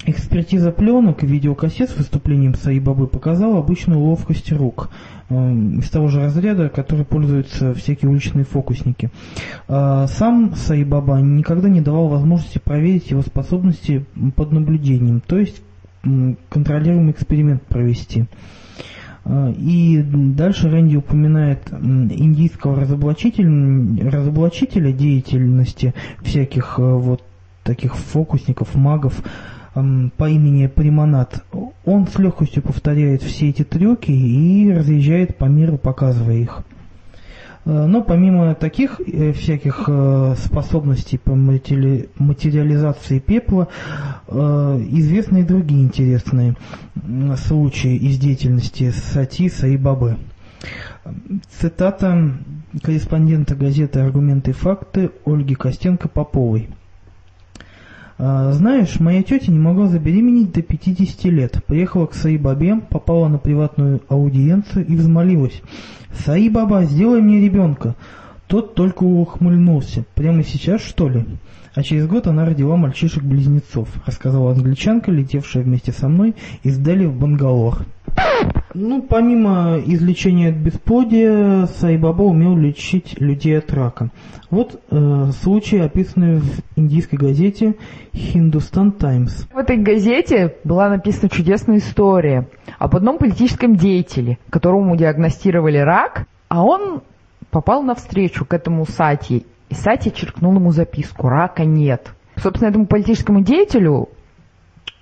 экспертиза пленок и видеокассет с выступлением Саибабы показала обычную ловкость рук м, из того же разряда, который пользуются всякие уличные фокусники. А, Сам Саибаба никогда не давал возможности проверить его способности под наблюдением, то есть контролируемый эксперимент провести. А, И дальше Рэнди упоминает индийского разоблачителя, разоблачителя деятельности всяких э, вот таких фокусников, магов по имени Приманат. Он с легкостью повторяет все эти трюки и разъезжает по миру, показывая их. Э, Но помимо таких э, всяких э, способностей по матери- материализации пепла, известны и другие интересные случаи из деятельности Сати Саибабы. Цитата корреспондента газеты «Аргументы и факты» Ольги Костенко-Поповой. А, Знаешь, моя тетя не могла забеременеть до 50 лет. Приехала к Саи-Бабе, попала на приватную аудиенцию и взмолилась. «Саи-Баба, сделай мне ребенка!» Тот только ухмыльнулся. «Прямо сейчас, что ли?» А через год она родила мальчишек-близнецов, рассказала англичанка, летевшая вместе со мной из Дели в Бангалор. Ну, помимо излечения от бесплодия, Сайбаба умел лечить людей от рака. Вот э, случай, описанный в индийской газете «Хиндустан Таймс». В этой газете была написана чудесная история об одном политическом деятеле, которому диагностировали рак, а он попал навстречу к этому Сати и Сати черкнул ему записку «Рака нет». Собственно, этому политическому деятелю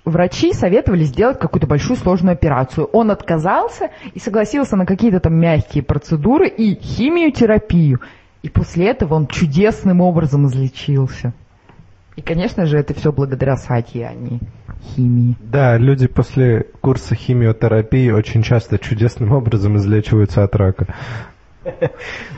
врачи советовали сделать какую-то большую сложную операцию. Он отказался и согласился на какие-то там мягкие процедуры и химиотерапию. И после этого он чудесным образом излечился. И, конечно же, это все благодаря Сати, а не химии. Да, люди после курса химиотерапии очень часто чудесным образом излечиваются от рака.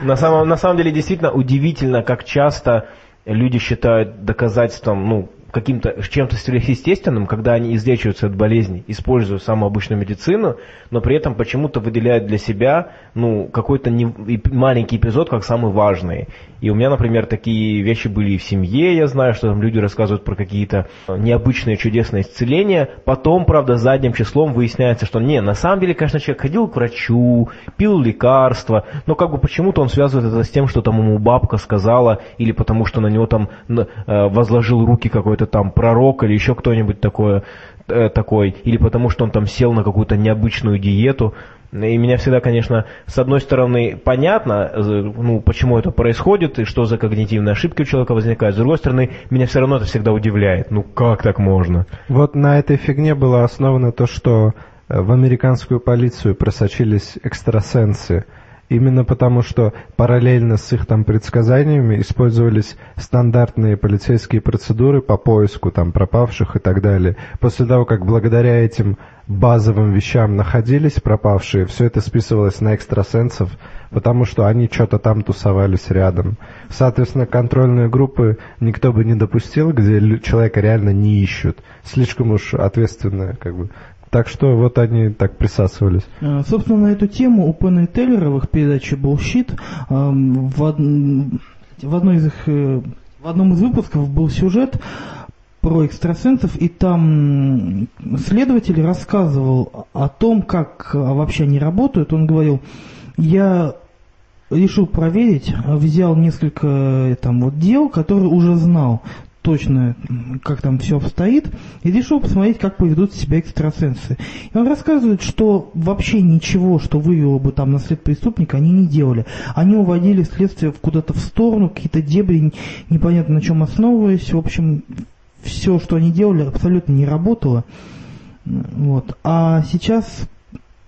На самом, на самом деле действительно удивительно, как часто люди считают доказательством, ну, каким-то чем-то сверхъестественным, когда они излечиваются от болезни, используя самую обычную медицину, но при этом почему-то выделяют для себя ну, какой-то не, маленький эпизод как самый важный. И у меня, например, такие вещи были и в семье, я знаю, что там люди рассказывают про какие-то необычные чудесные исцеления. Потом, правда, задним числом выясняется, что не, на самом деле, конечно, человек ходил к врачу, пил лекарства, но как бы почему-то он связывает это с тем, что там ему бабка сказала, или потому что на него там э, возложил руки какой-то там пророк или еще кто-нибудь такое, э, такой, или потому что он там сел на какую-то необычную диету. И меня всегда, конечно, с одной стороны, понятно, ну, почему это происходит и что за когнитивные ошибки у человека возникают. С другой стороны, меня все равно это всегда удивляет. Ну, как так можно? Вот на этой фигне было основано то, что э, в американскую полицию просочились экстрасенсы – Именно потому, что параллельно с их там предсказаниями использовались стандартные полицейские процедуры по поиску там пропавших и так далее. После того, как благодаря этим базовым вещам находились пропавшие, все это списывалось на экстрасенсов, потому что они что-то там тусовались рядом. Соответственно, контрольные группы никто бы не допустил, где человека реально не ищут. Слишком уж ответственная как бы так что вот они так присасывались. А, собственно, на эту тему у Пена и Теллера в их передаче «Bullshit» в, в, одной из их... Э, в одном из выпусков был сюжет про экстрасенсов, и там следователь рассказывал о том, как вообще они работают. Он говорил, я решил проверить, взял несколько э, там вот дел, которые уже знал точно, как там все обстоит, и решил посмотреть, как поведут себя экстрасенсы. И он рассказывает, что вообще ничего, что вывело бы там на след преступника, они не делали. Они уводили следствие куда-то в сторону, какие-то дебри, непонятно на чем основываясь. В общем, все, что они делали, абсолютно не работало. Вот. А сейчас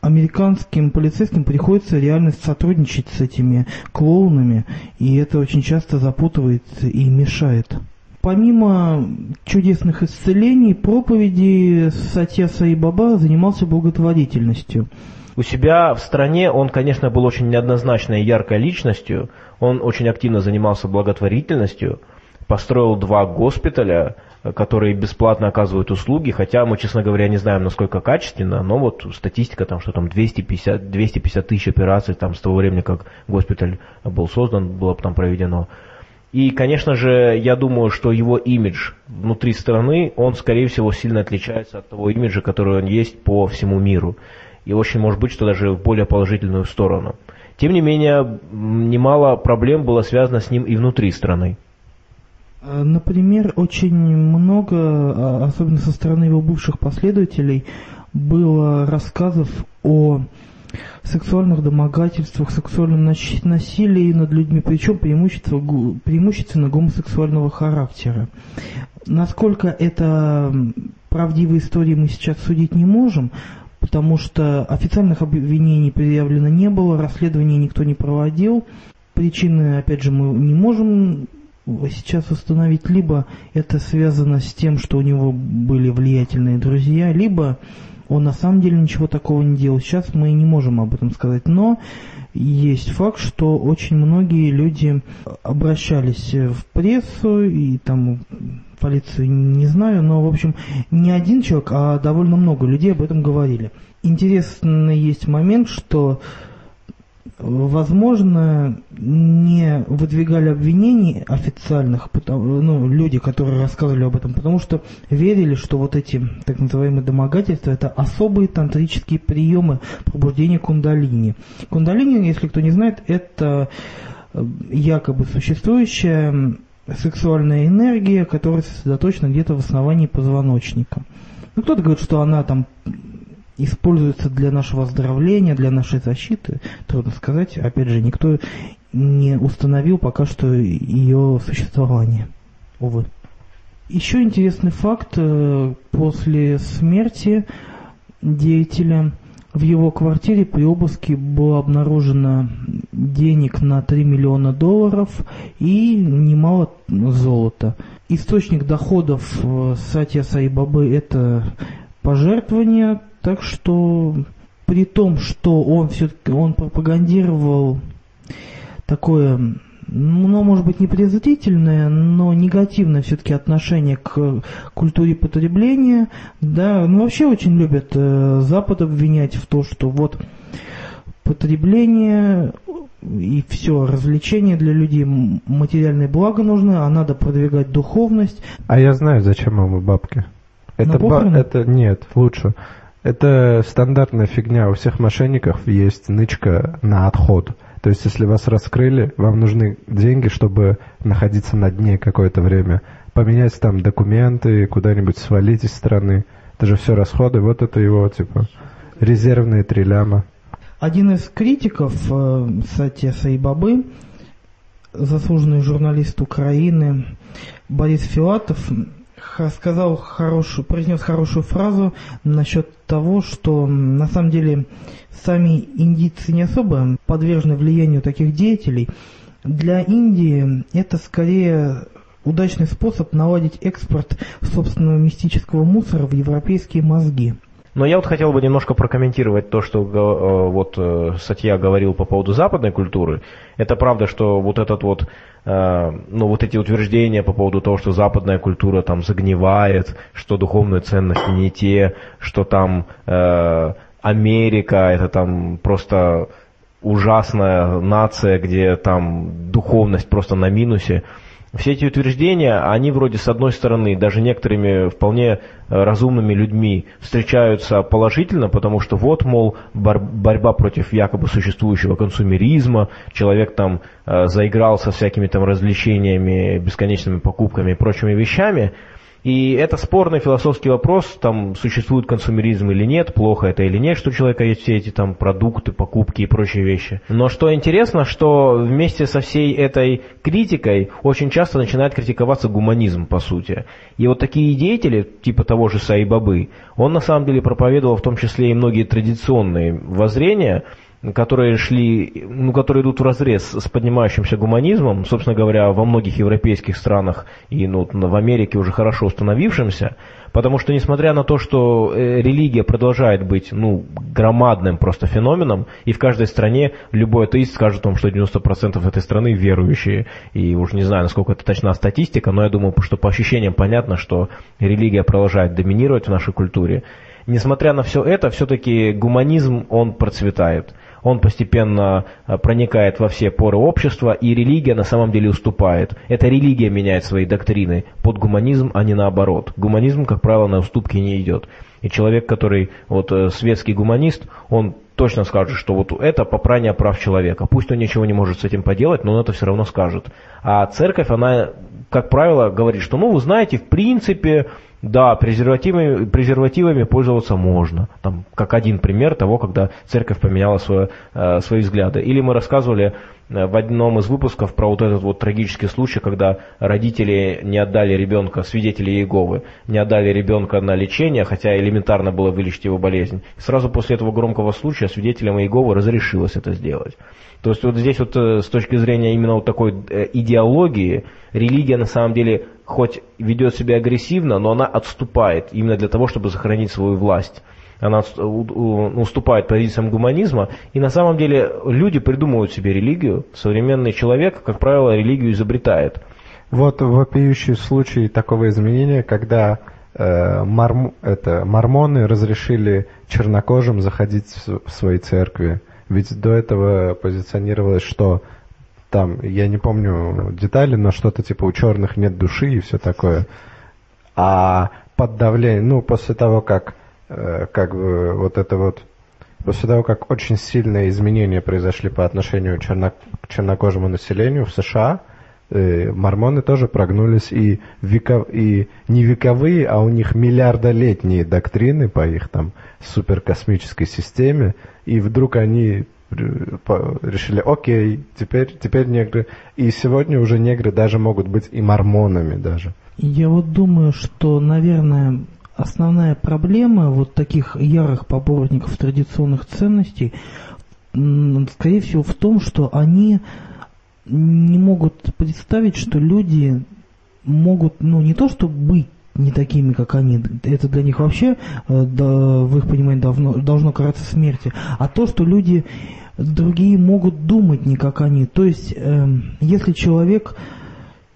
американским полицейским приходится реально сотрудничать с этими клоунами, и это очень часто запутывает и мешает. Помимо чудесных исцелений, проповеди Сатья Саибаба занимался благотворительностью. У себя в стране он, конечно, был очень неоднозначной и яркой личностью. Он очень активно занимался благотворительностью, построил два госпиталя, которые бесплатно оказывают услуги, хотя мы, честно говоря, не знаем, насколько качественно, но вот статистика там, что там 250, 250 тысяч операций там с того времени, как госпиталь был создан, было там проведено. И, конечно же, я думаю, что его имидж внутри страны, он, скорее всего, сильно отличается от того имиджа, который он есть по всему миру. И очень может быть, что даже в более положительную сторону. Тем не менее, немало проблем было связано с ним и внутри страны. Э, например, очень много, а, особенно со стороны его бывших последователей, было рассказов о сексуальных домогательствах, сексуальном насилии над людьми, причем преимущественно, преимущественно гомосексуального характера. Насколько это правдивые истории мы сейчас судить не можем, потому что официальных обвинений предъявлено не было, расследования никто не проводил. Причины, опять же, мы не можем сейчас установить, либо это связано с тем, что у него были влиятельные друзья, либо он на самом деле ничего такого не делал. Сейчас мы не можем об этом сказать, но есть факт, что очень многие люди обращались в прессу и там полицию не знаю, но, в общем, не один человек, а довольно много людей об этом говорили. Интересный есть момент, что возможно, не выдвигали обвинений официальных, потому, ну, люди, которые рассказывали об этом, потому что верили, что вот эти так называемые домогательства – это особые тантрические приемы пробуждения кундалини. Кундалини, если кто не знает, это э, якобы существующая сексуальная энергия, которая сосредоточена где-то в основании позвоночника. Ну, кто-то говорит, что она там используется для нашего оздоровления, для нашей защиты, трудно сказать. Опять же, никто не установил пока что ее существование. Увы. Еще интересный факт. Э, после смерти деятеля в его квартире при обыске было обнаружено денег на 3 миллиона долларов и немало золота. Источник доходов э, Сатья Саибабы – это пожертвования так что при том, что он все-таки он пропагандировал такое, ну, может быть, не презрительное, но негативное все-таки отношение к культуре потребления, да, ну, вообще очень любят э, Запад обвинять в то, что вот потребление и все, развлечения для людей, материальные блага нужны, а надо продвигать духовность. А я знаю, зачем ему бабки. Это, ба- это нет, лучше. Это стандартная фигня. У всех мошенников есть нычка на отход. То есть, если вас раскрыли, вам нужны деньги, чтобы находиться на дне какое-то время. Поменять там документы, куда-нибудь свалить из страны. Это же все расходы. Вот это его, типа, резервные три ляма. Один из критиков э, Сатья Саибабы, заслуженный журналист Украины Борис Филатов, сказал хорошую, произнес хорошую фразу насчет того, что на самом деле сами индийцы не особо подвержены влиянию таких деятелей. Для Индии это скорее удачный способ наладить экспорт собственного мистического мусора в европейские мозги. Но я вот хотел бы немножко прокомментировать то, что э, вот э, Сатья говорил по поводу западной культуры. Это правда, что вот этот вот, э, ну вот эти утверждения по поводу того, что западная культура там загнивает, что духовные ценности не те, что там Америка это там просто ужасная нация, где там духовность просто на минусе. Все эти утверждения, они вроде с одной стороны, даже некоторыми вполне э, разумными людьми встречаются положительно, потому что вот, мол, бор- борьба против якобы существующего консумеризма, человек там э, заигрался всякими там развлечениями, бесконечными покупками и прочими вещами – и это спорный философский вопрос, там существует консумеризм или нет, плохо это или нет, что у человека есть все эти там продукты, покупки и прочие вещи. Но что интересно, что вместе со всей этой критикой очень часто начинает критиковаться гуманизм, по сути. И вот такие деятели, типа того же Саибабы, он на самом деле проповедовал в том числе и многие традиционные воззрения, которые шли, ну, которые идут в разрез с поднимающимся гуманизмом, собственно говоря, во многих европейских странах и ну, в Америке уже хорошо установившимся, потому что несмотря на то, что э, религия продолжает быть ну, громадным просто феноменом, и в каждой стране любой атеист скажет вам, что 90% этой страны верующие, и уж не знаю, насколько это точна статистика, но я думаю, что по ощущениям понятно, что религия продолжает доминировать в нашей культуре. Несмотря на все это, все-таки гуманизм, он процветает он постепенно э, проникает во все поры общества, и религия на самом деле уступает. Это религия меняет свои доктрины под гуманизм, а не наоборот. Гуманизм, как правило, на уступки не идет. И человек, который вот э, светский гуманист, он точно скажет, что вот это попрание прав человека. Пусть он ничего не может с этим поделать, но он это все равно скажет. А церковь, она, как правило, говорит, что, ну, вы знаете, в принципе, да, презервативами, презервативами пользоваться можно. Там, как один пример того, когда церковь поменяла свое, э, свои взгляды. Или мы рассказывали э, в одном из выпусков про вот этот вот трагический случай, когда родители не отдали ребенка, свидетели Иеговы, не отдали ребенка на лечение, хотя элементарно было вылечить его болезнь. И сразу после этого громкого случая свидетелям Иеговы разрешилось это сделать. То есть вот здесь вот э, с точки зрения именно вот такой идеологии, религия на самом деле хоть ведет себя агрессивно, но она отступает именно для того, чтобы сохранить свою власть. она уступает позициям гуманизма, и на самом деле люди придумывают себе религию, современный человек, как правило, религию изобретает. Вот вопиющий случай такого изменения, когда э, марм, это, мормоны разрешили чернокожим заходить в свои церкви. Ведь до этого позиционировалось, что там, я не помню детали, но что-то типа у черных нет души и все такое. А под давлением, ну, после того, как, э, как бы вот это вот, после того, как очень сильные изменения произошли по отношению черно, к чернокожему населению в США, э, мормоны тоже прогнулись и, веков, и не вековые, а у них миллиардолетние доктрины по их там суперкосмической системе, и вдруг они решили, окей, теперь, теперь негры. И сегодня уже негры даже могут быть и мормонами даже. Я вот думаю, что, наверное, основная проблема вот таких ярых поборников традиционных ценностей, скорее всего, в том, что они не могут представить, что люди могут, ну, не то что быть не такими, как они. Это для них вообще, э, да, в их понимании, давно, должно караться смерти. А то, что люди другие могут думать не как они. То есть, э, если человек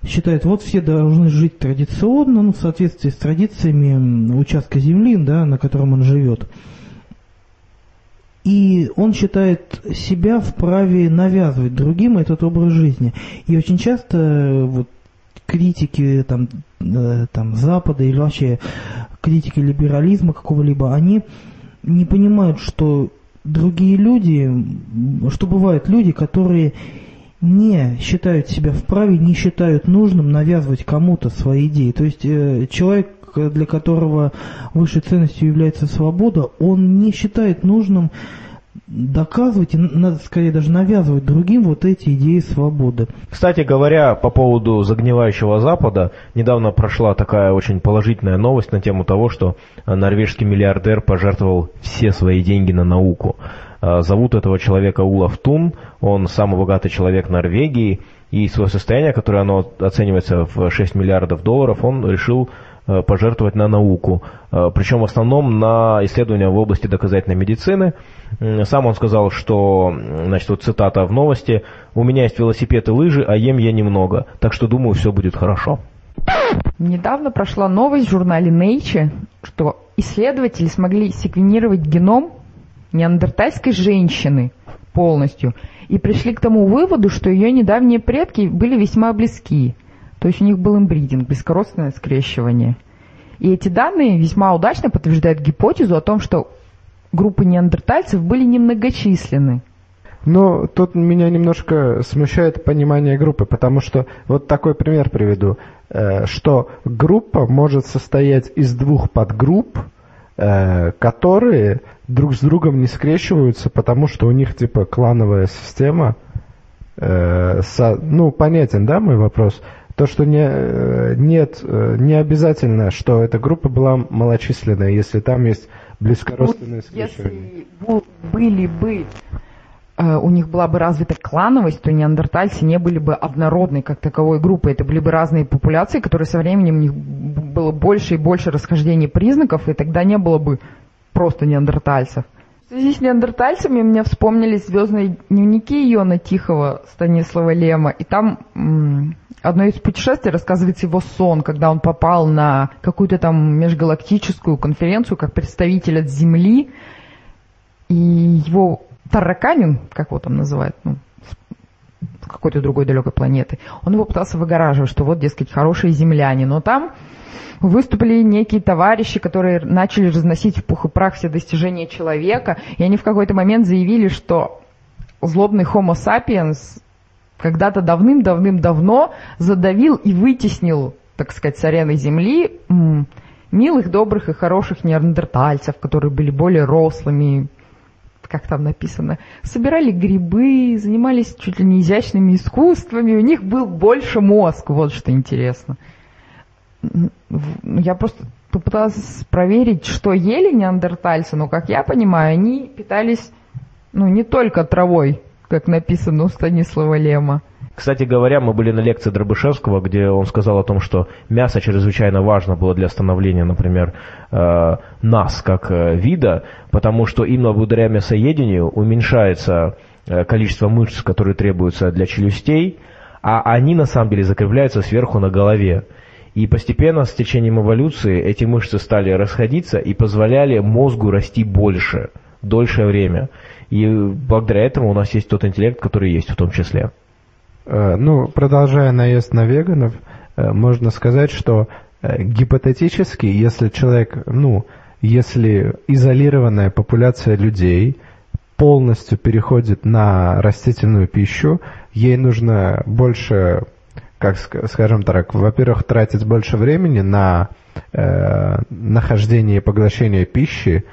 считает, вот все должны жить традиционно, ну, в соответствии с традициями участка земли, да, на котором он живет, и он считает себя вправе навязывать другим этот образ жизни. И очень часто э, вот критики там, э, там, Запада или вообще критики либерализма какого-либо, они не понимают, что другие люди, что бывают люди, которые не считают себя вправе, не считают нужным навязывать кому-то свои идеи. То есть э, человек, для которого высшей ценностью является свобода, он не считает нужным доказывать и, надо скорее даже навязывать другим вот эти идеи свободы. Кстати говоря, по поводу загнивающего Запада, недавно прошла такая очень положительная новость на тему того, что норвежский миллиардер пожертвовал все свои деньги на науку. А, зовут этого человека Улаф Тун, он самый богатый человек Норвегии, и свое состояние, которое оно оценивается в 6 миллиардов долларов, он решил Э, пожертвовать на науку, э, причем в основном на исследования в области доказательной медицины. Сам он сказал, что, значит, вот цитата в новости, «У меня есть велосипед и лыжи, а ем я немного, так что думаю, все будет хорошо». Недавно прошла новость в журнале Nature, что исследователи смогли секвенировать геном неандертальской женщины полностью и пришли к тому выводу, что ее недавние предки были весьма близки. То есть у них был имбридинг, бескоростное скрещивание. И эти данные весьма удачно подтверждают гипотезу о том, что группы неандертальцев были немногочисленны. Но тут меня немножко смущает понимание группы, потому что вот такой пример приведу, э, что группа может состоять из двух подгрупп, э, которые друг с другом не скрещиваются, потому что у них типа клановая система. Э, ну, понятен, да, мой вопрос? То, что не, э, нет, э, не обязательно, что эта группа была малочисленная, если там есть близкородственные скрещивания. Если были бы э, у них была бы развита клановость, то неандертальцы не были бы однородной как таковой группой. Это были бы разные популяции, которые со временем у них было больше и больше расхождений признаков, и тогда не было бы просто неандертальцев. В связи с неандертальцами мне вспомнились звездные дневники Иона Тихого Станислава Лема, и там одно из путешествий рассказывается его сон, когда он попал на какую-то там межгалактическую конференцию как представитель от Земли, и его тараканин, как его там называют, ну, какой-то другой далекой планеты, он его пытался выгораживать, что вот, дескать, хорошие земляне, но там выступили некие товарищи, которые начали разносить в пух и прах все достижения человека, и они в какой-то момент заявили, что злобный Homo sapiens когда-то давным-давным-давно задавил и вытеснил, так сказать, с арены Земли милых, добрых и хороших неандертальцев, которые были более рослыми, как там написано, собирали грибы, занимались чуть ли не изящными искусствами, у них был больше мозг, вот что интересно. Я просто попыталась проверить, что ели неандертальцы, но, как я понимаю, они питались ну, не только травой, как написано у Станислава Лема. Кстати говоря, мы были на лекции Дробышевского, где он сказал о том, что мясо чрезвычайно важно было для становления, например, э, нас как э, вида, потому что именно благодаря мясоедению уменьшается э, количество мышц, которые требуются для челюстей, а они на самом деле закрепляются сверху на голове. И постепенно с течением эволюции эти мышцы стали расходиться и позволяли мозгу расти больше, дольшее время. И благодаря этому у нас есть тот интеллект, который есть в том числе. Э, ну, продолжая наезд на веганов, э, можно сказать, что э, гипотетически, если человек, ну, если изолированная популяция людей полностью переходит на растительную пищу, ей нужно больше, как скажем так, во-первых, тратить больше времени на э, нахождение и поглощение пищи,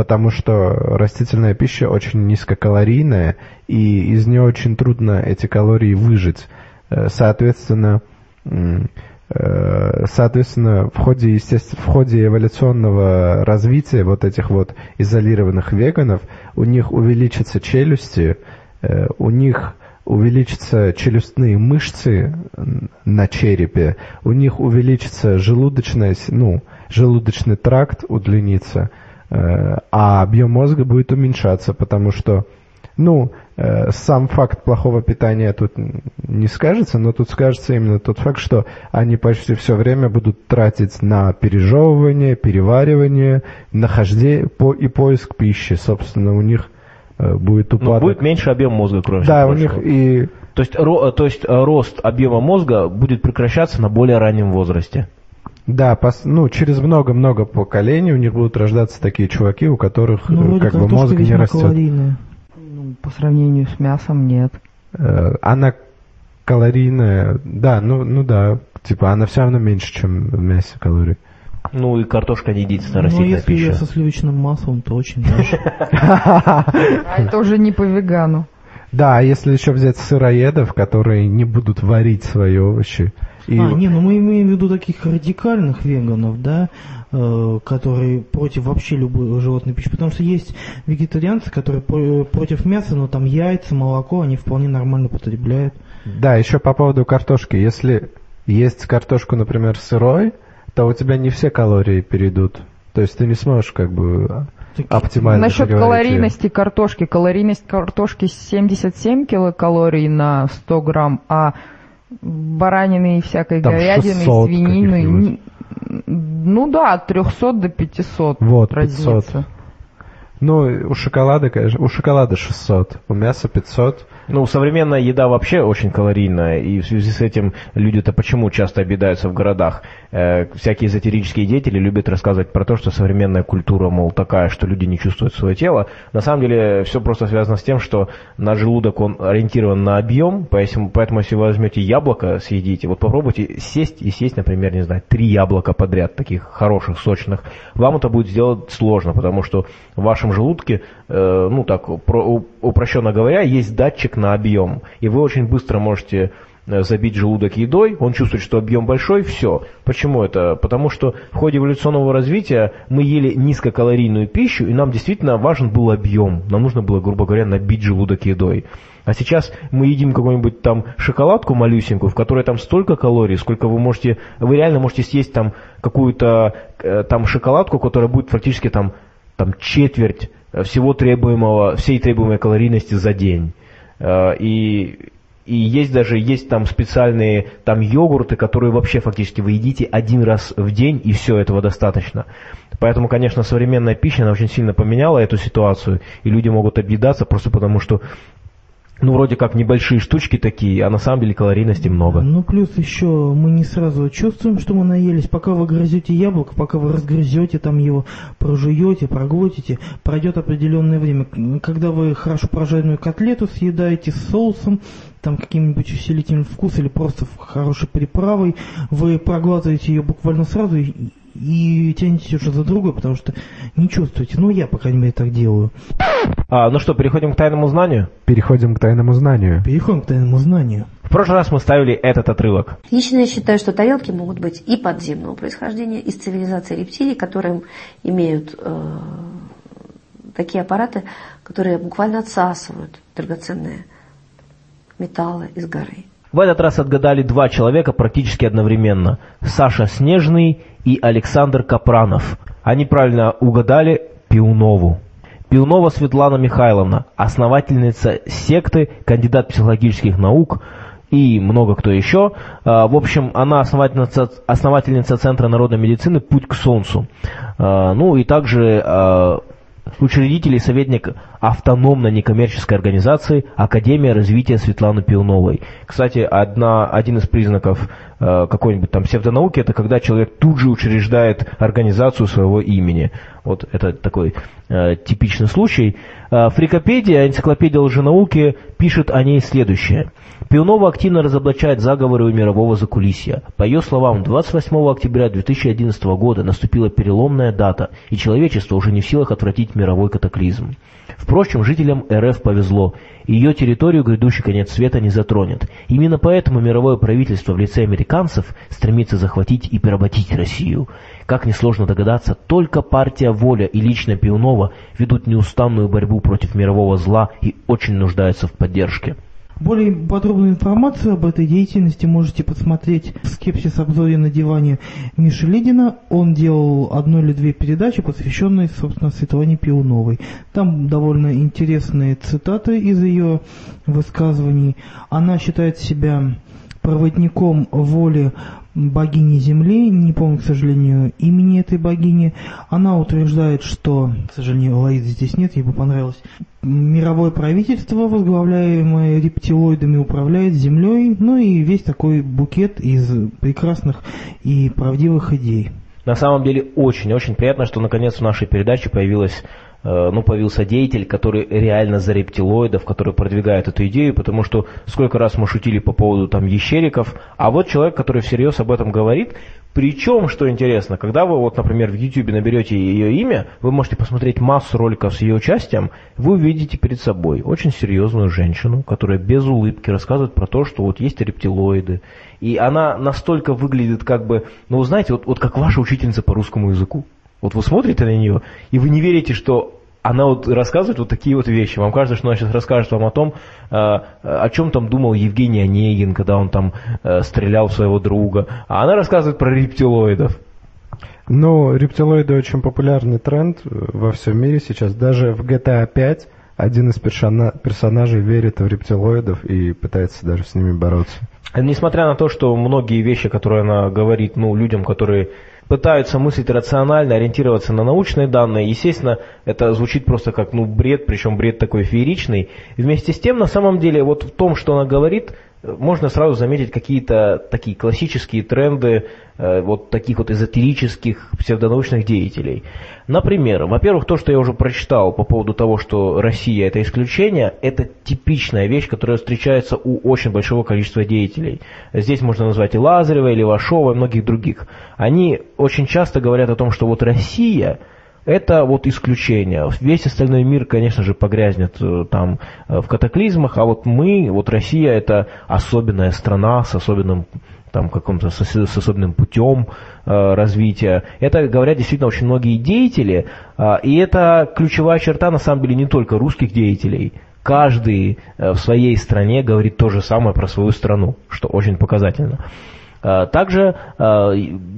потому что растительная пища очень низкокалорийная, и из нее очень трудно эти калории выжить. Э, соответственно, э, соответственно, в ходе, естественно, в ходе эволюционного развития вот этих вот изолированных веганов у них увеличатся челюсти, э, у них увеличатся челюстные мышцы на черепе, у них увеличится желудочная, ну, желудочный тракт удлинится, а объем мозга будет уменьшаться, потому что, ну, э, сам факт плохого питания тут не скажется, но тут скажется именно тот факт, что они почти все время будут тратить на пережевывание, переваривание, нахождение и поиск пищи. Собственно, у них э, будет упадок. Но будет меньше объем мозга, кроме Да, у них и... То есть, ро, то есть рост объема мозга будет прекращаться на более раннем возрасте. Да, пос, ну, через много-много поколений у них будут рождаться такие чуваки, у которых ну, как бы мозг не растет. Калорийная. Ну, по сравнению с мясом нет. Э, она калорийная, да, ну, ну да, типа она все равно меньше, чем в мясе калорий. Ну и картошка не единственная растительная ну, если пища. я со сливочным маслом, то очень даже. А это уже не по вегану. Да, а если еще взять сыроедов, которые не будут варить свои овощи, и... А, не, ну мы имеем в виду таких радикальных веганов, да, э, которые против вообще любой животной пищи. Потому что есть вегетарианцы, которые против мяса, но там яйца, молоко, они вполне нормально потребляют. Да, еще по поводу картошки. Если есть картошку, например, сырой, то у тебя не все калории перейдут. То есть ты не сможешь как бы оптимально Насчет калорийности ее. картошки. Калорийность картошки 77 килокалорий на 100 грамм, а баранины и всякой Там говядины, свинины. Ну да, от 300 до 500 вот, разница. 500. Ну, у шоколада, конечно, у шоколада 600, у мяса 500. Ну, современная еда вообще очень калорийная, и в связи с этим люди-то почему часто обидаются в городах? Э, всякие эзотерические деятели любят рассказывать про то, что современная культура, мол, такая, что люди не чувствуют свое тело. На самом деле все просто связано с тем, что наш желудок, он ориентирован на объем, поэтому, поэтому если вы возьмете яблоко, съедите, вот попробуйте сесть и съесть, например, не знаю, три яблока подряд, таких хороших, сочных, вам это будет сделать сложно, потому что в вашем желудке, э, ну так, про, упрощенно говоря, есть датчик на объем, и вы очень быстро можете э, забить желудок едой, он чувствует, что объем большой, все. Почему это? Потому что в ходе эволюционного развития мы ели низкокалорийную пищу, и нам действительно важен был объем. Нам нужно было, грубо говоря, набить желудок едой. А сейчас мы едим какую-нибудь там шоколадку малюсенькую, в которой там столько калорий, сколько вы можете, вы реально можете съесть там какую-то э, там шоколадку, которая будет практически там там четверть э, всего требуемого, всей требуемой калорийности за день. Э, и, и есть даже есть там специальные там йогурты, которые вообще фактически вы едите один раз в день, и все этого достаточно. Поэтому, конечно, современная пища, она очень сильно поменяла эту ситуацию, и люди могут объедаться просто потому, что ну, вроде как небольшие штучки такие, а на самом деле калорийности много. Ну, плюс еще мы не сразу чувствуем, что мы наелись. Пока вы грызете яблоко, пока вы разгрызете там его, прожуете, проглотите, пройдет определенное время. Когда вы хорошо прожаренную котлету съедаете с соусом, там каким-нибудь усилителем вкуса или просто хорошей приправой, вы проглатываете ее буквально сразу и, и тянете уже за другой, потому что не чувствуете. Ну, я, по крайней мере, так делаю. А, ну что, переходим к тайному знанию? Переходим к тайному знанию. Переходим к тайному знанию. В прошлый раз мы ставили этот отрывок. Лично я считаю, что тарелки могут быть и подземного происхождения, из цивилизации рептилий, которые имеют э, такие аппараты, которые буквально отсасывают драгоценные металлы из горы. В этот раз отгадали два человека практически одновременно. Саша Снежный и Александр Капранов. Они правильно угадали Пиунову. Пиунова Светлана Михайловна, основательница секты, кандидат психологических наук и много кто еще. А, В общем, она основательница, основательница Центра народной медицины «Путь к Солнцу». А, Ну и также а, учредитель и советник автономной некоммерческой организации Академия развития Светланы Пиуновой. Кстати, одна, один из признаков какой-нибудь там псевдонауки, это когда человек тут же учреждает организацию своего имени. Вот это такой э, типичный случай. Э, Фрикопедия, энциклопедия лженауки, пишет о ней следующее. Пиунова активно разоблачает заговоры мирового закулисья. По ее словам, 28 октября 2011 года наступила переломная дата, и человечество уже не в силах отвратить мировой катаклизм. Впрочем, жителям РФ повезло. Ее территорию грядущий конец света не затронет. Именно поэтому мировое правительство в лице американцев стремится захватить и поработить Россию. Как несложно догадаться, только партия «Воля» и лично Пиунова ведут неустанную борьбу против мирового зла и очень нуждаются в поддержке. Более подробную информацию об этой деятельности можете посмотреть в «Скепсис обзоре на диване» Миши Ледина. Он делал одну или две передачи, посвященные, собственно, Светлане Пиуновой. Там довольно интересные цитаты из ее высказываний. Она считает себя проводником воли богини Земли, не помню, к сожалению, имени этой богини. Она утверждает, что, к сожалению, Лаиды здесь нет, ей бы понравилось, мировое правительство, возглавляемое рептилоидами, управляет Землей, ну и весь такой букет из прекрасных и правдивых идей. На самом деле очень-очень приятно, что наконец в нашей передаче появилась ну, появился деятель, который реально за рептилоидов, который продвигает эту идею, потому что сколько раз мы шутили по поводу там ящериков, а вот человек, который всерьез об этом говорит, причем, что интересно, когда вы вот, например, в YouTube наберете ее имя, вы можете посмотреть массу роликов с ее участием, вы увидите перед собой очень серьезную женщину, которая без улыбки рассказывает про то, что вот есть рептилоиды, и она настолько выглядит как бы, ну, знаете, вот, вот как ваша учительница по русскому языку. Вот вы смотрите на нее, и вы не верите, что она вот рассказывает вот такие вот вещи. Вам кажется, что она сейчас расскажет вам о том, э, о чем там думал Евгений Онегин, когда он там э, стрелял в своего друга. А она рассказывает про рептилоидов. Ну, рептилоиды очень популярный тренд э, во всем мире сейчас. Даже в GTA 5 один из персона- персонажей верит в рептилоидов и пытается даже с ними бороться. Несмотря на то, что многие вещи, которые она говорит, ну, людям, которые пытаются мыслить рационально, ориентироваться на научные данные, естественно, это звучит просто как, ну, бред, причем бред такой фееричный. Вместе с тем, на самом деле, вот в том, что она говорит, можно сразу заметить какие-то такие классические тренды э, вот таких вот эзотерических псевдонаучных деятелей. Например, во-первых, то, что я уже прочитал по поводу того, что Россия это исключение, это типичная вещь, которая встречается у очень большого количества деятелей. Здесь можно назвать и Лазарева, и Левашова, и многих других. Они очень часто говорят о том, что вот Россия это вот исключение. Весь остальной мир, конечно же, погрязнет э, там э, в катаклизмах, а вот мы, вот Россия, это особенная страна с особенным там каком-то с, с особенным путем э, развития. Это говорят действительно очень многие деятели, э, и это ключевая черта на самом деле не только русских деятелей. Каждый э, в своей стране говорит то же самое про свою страну, что очень показательно. Э, Также э,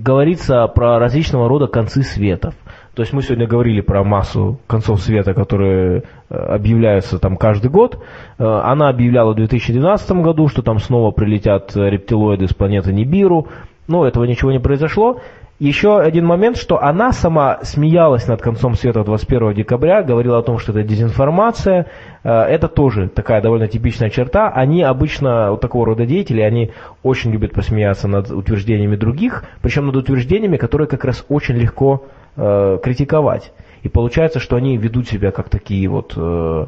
говорится про различного рода концы светов. То есть мы сегодня говорили про массу концов света, которые э, объявляются там каждый год. Э, Она объявляла в 2012 году, что там снова прилетят э, рептилоиды с планеты Нибиру. Но этого ничего не произошло. Еще один момент, что она сама смеялась над концом света 21 декабря, говорила о том, что это дезинформация. Это тоже такая довольно типичная черта. Они обычно, вот такого рода деятели, они очень любят посмеяться над утверждениями других, причем над утверждениями, которые как раз очень легко э, критиковать. И получается, что они ведут себя как такие вот... э,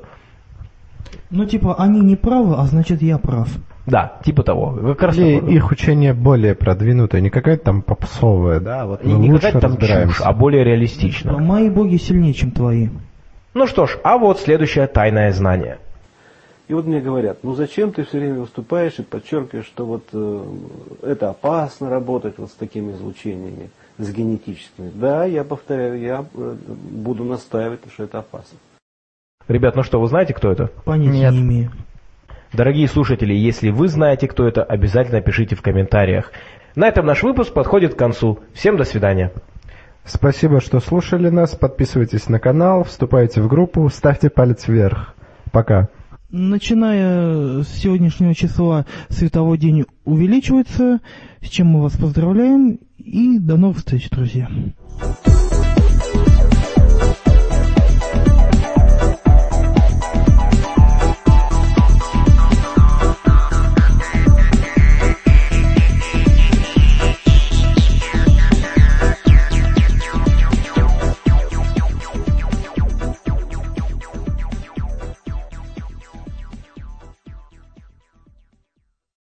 Ну, типа, они не правы, а значит, я прав. да, типа того. Как раз Или такое. их учение более продвинутое, не какая-то там попсовая, да, вот не лучше какая-то там чушь, а более реалистично. Мои боги сильнее, чем твои. Ну что ж, а вот следующее тайное знание. И вот мне говорят, ну зачем ты все время выступаешь и подчеркиваешь, что вот э, это опасно работать вот с такими излучениями, с генетическими. Да, я повторяю, я э, буду настаивать, что это опасно. Ребят, ну что, вы знаете, кто это? Понятия Нет. не имею. Дорогие слушатели, если вы знаете, кто это, обязательно пишите в комментариях. На этом наш выпуск подходит к концу. Всем до свидания. Спасибо, что слушали нас. Подписывайтесь на канал, вступайте в группу, ставьте палец вверх. Пока. Начиная с сегодняшнего числа световой день увеличивается, с чем мы вас поздравляем, и до новых встреч, друзья.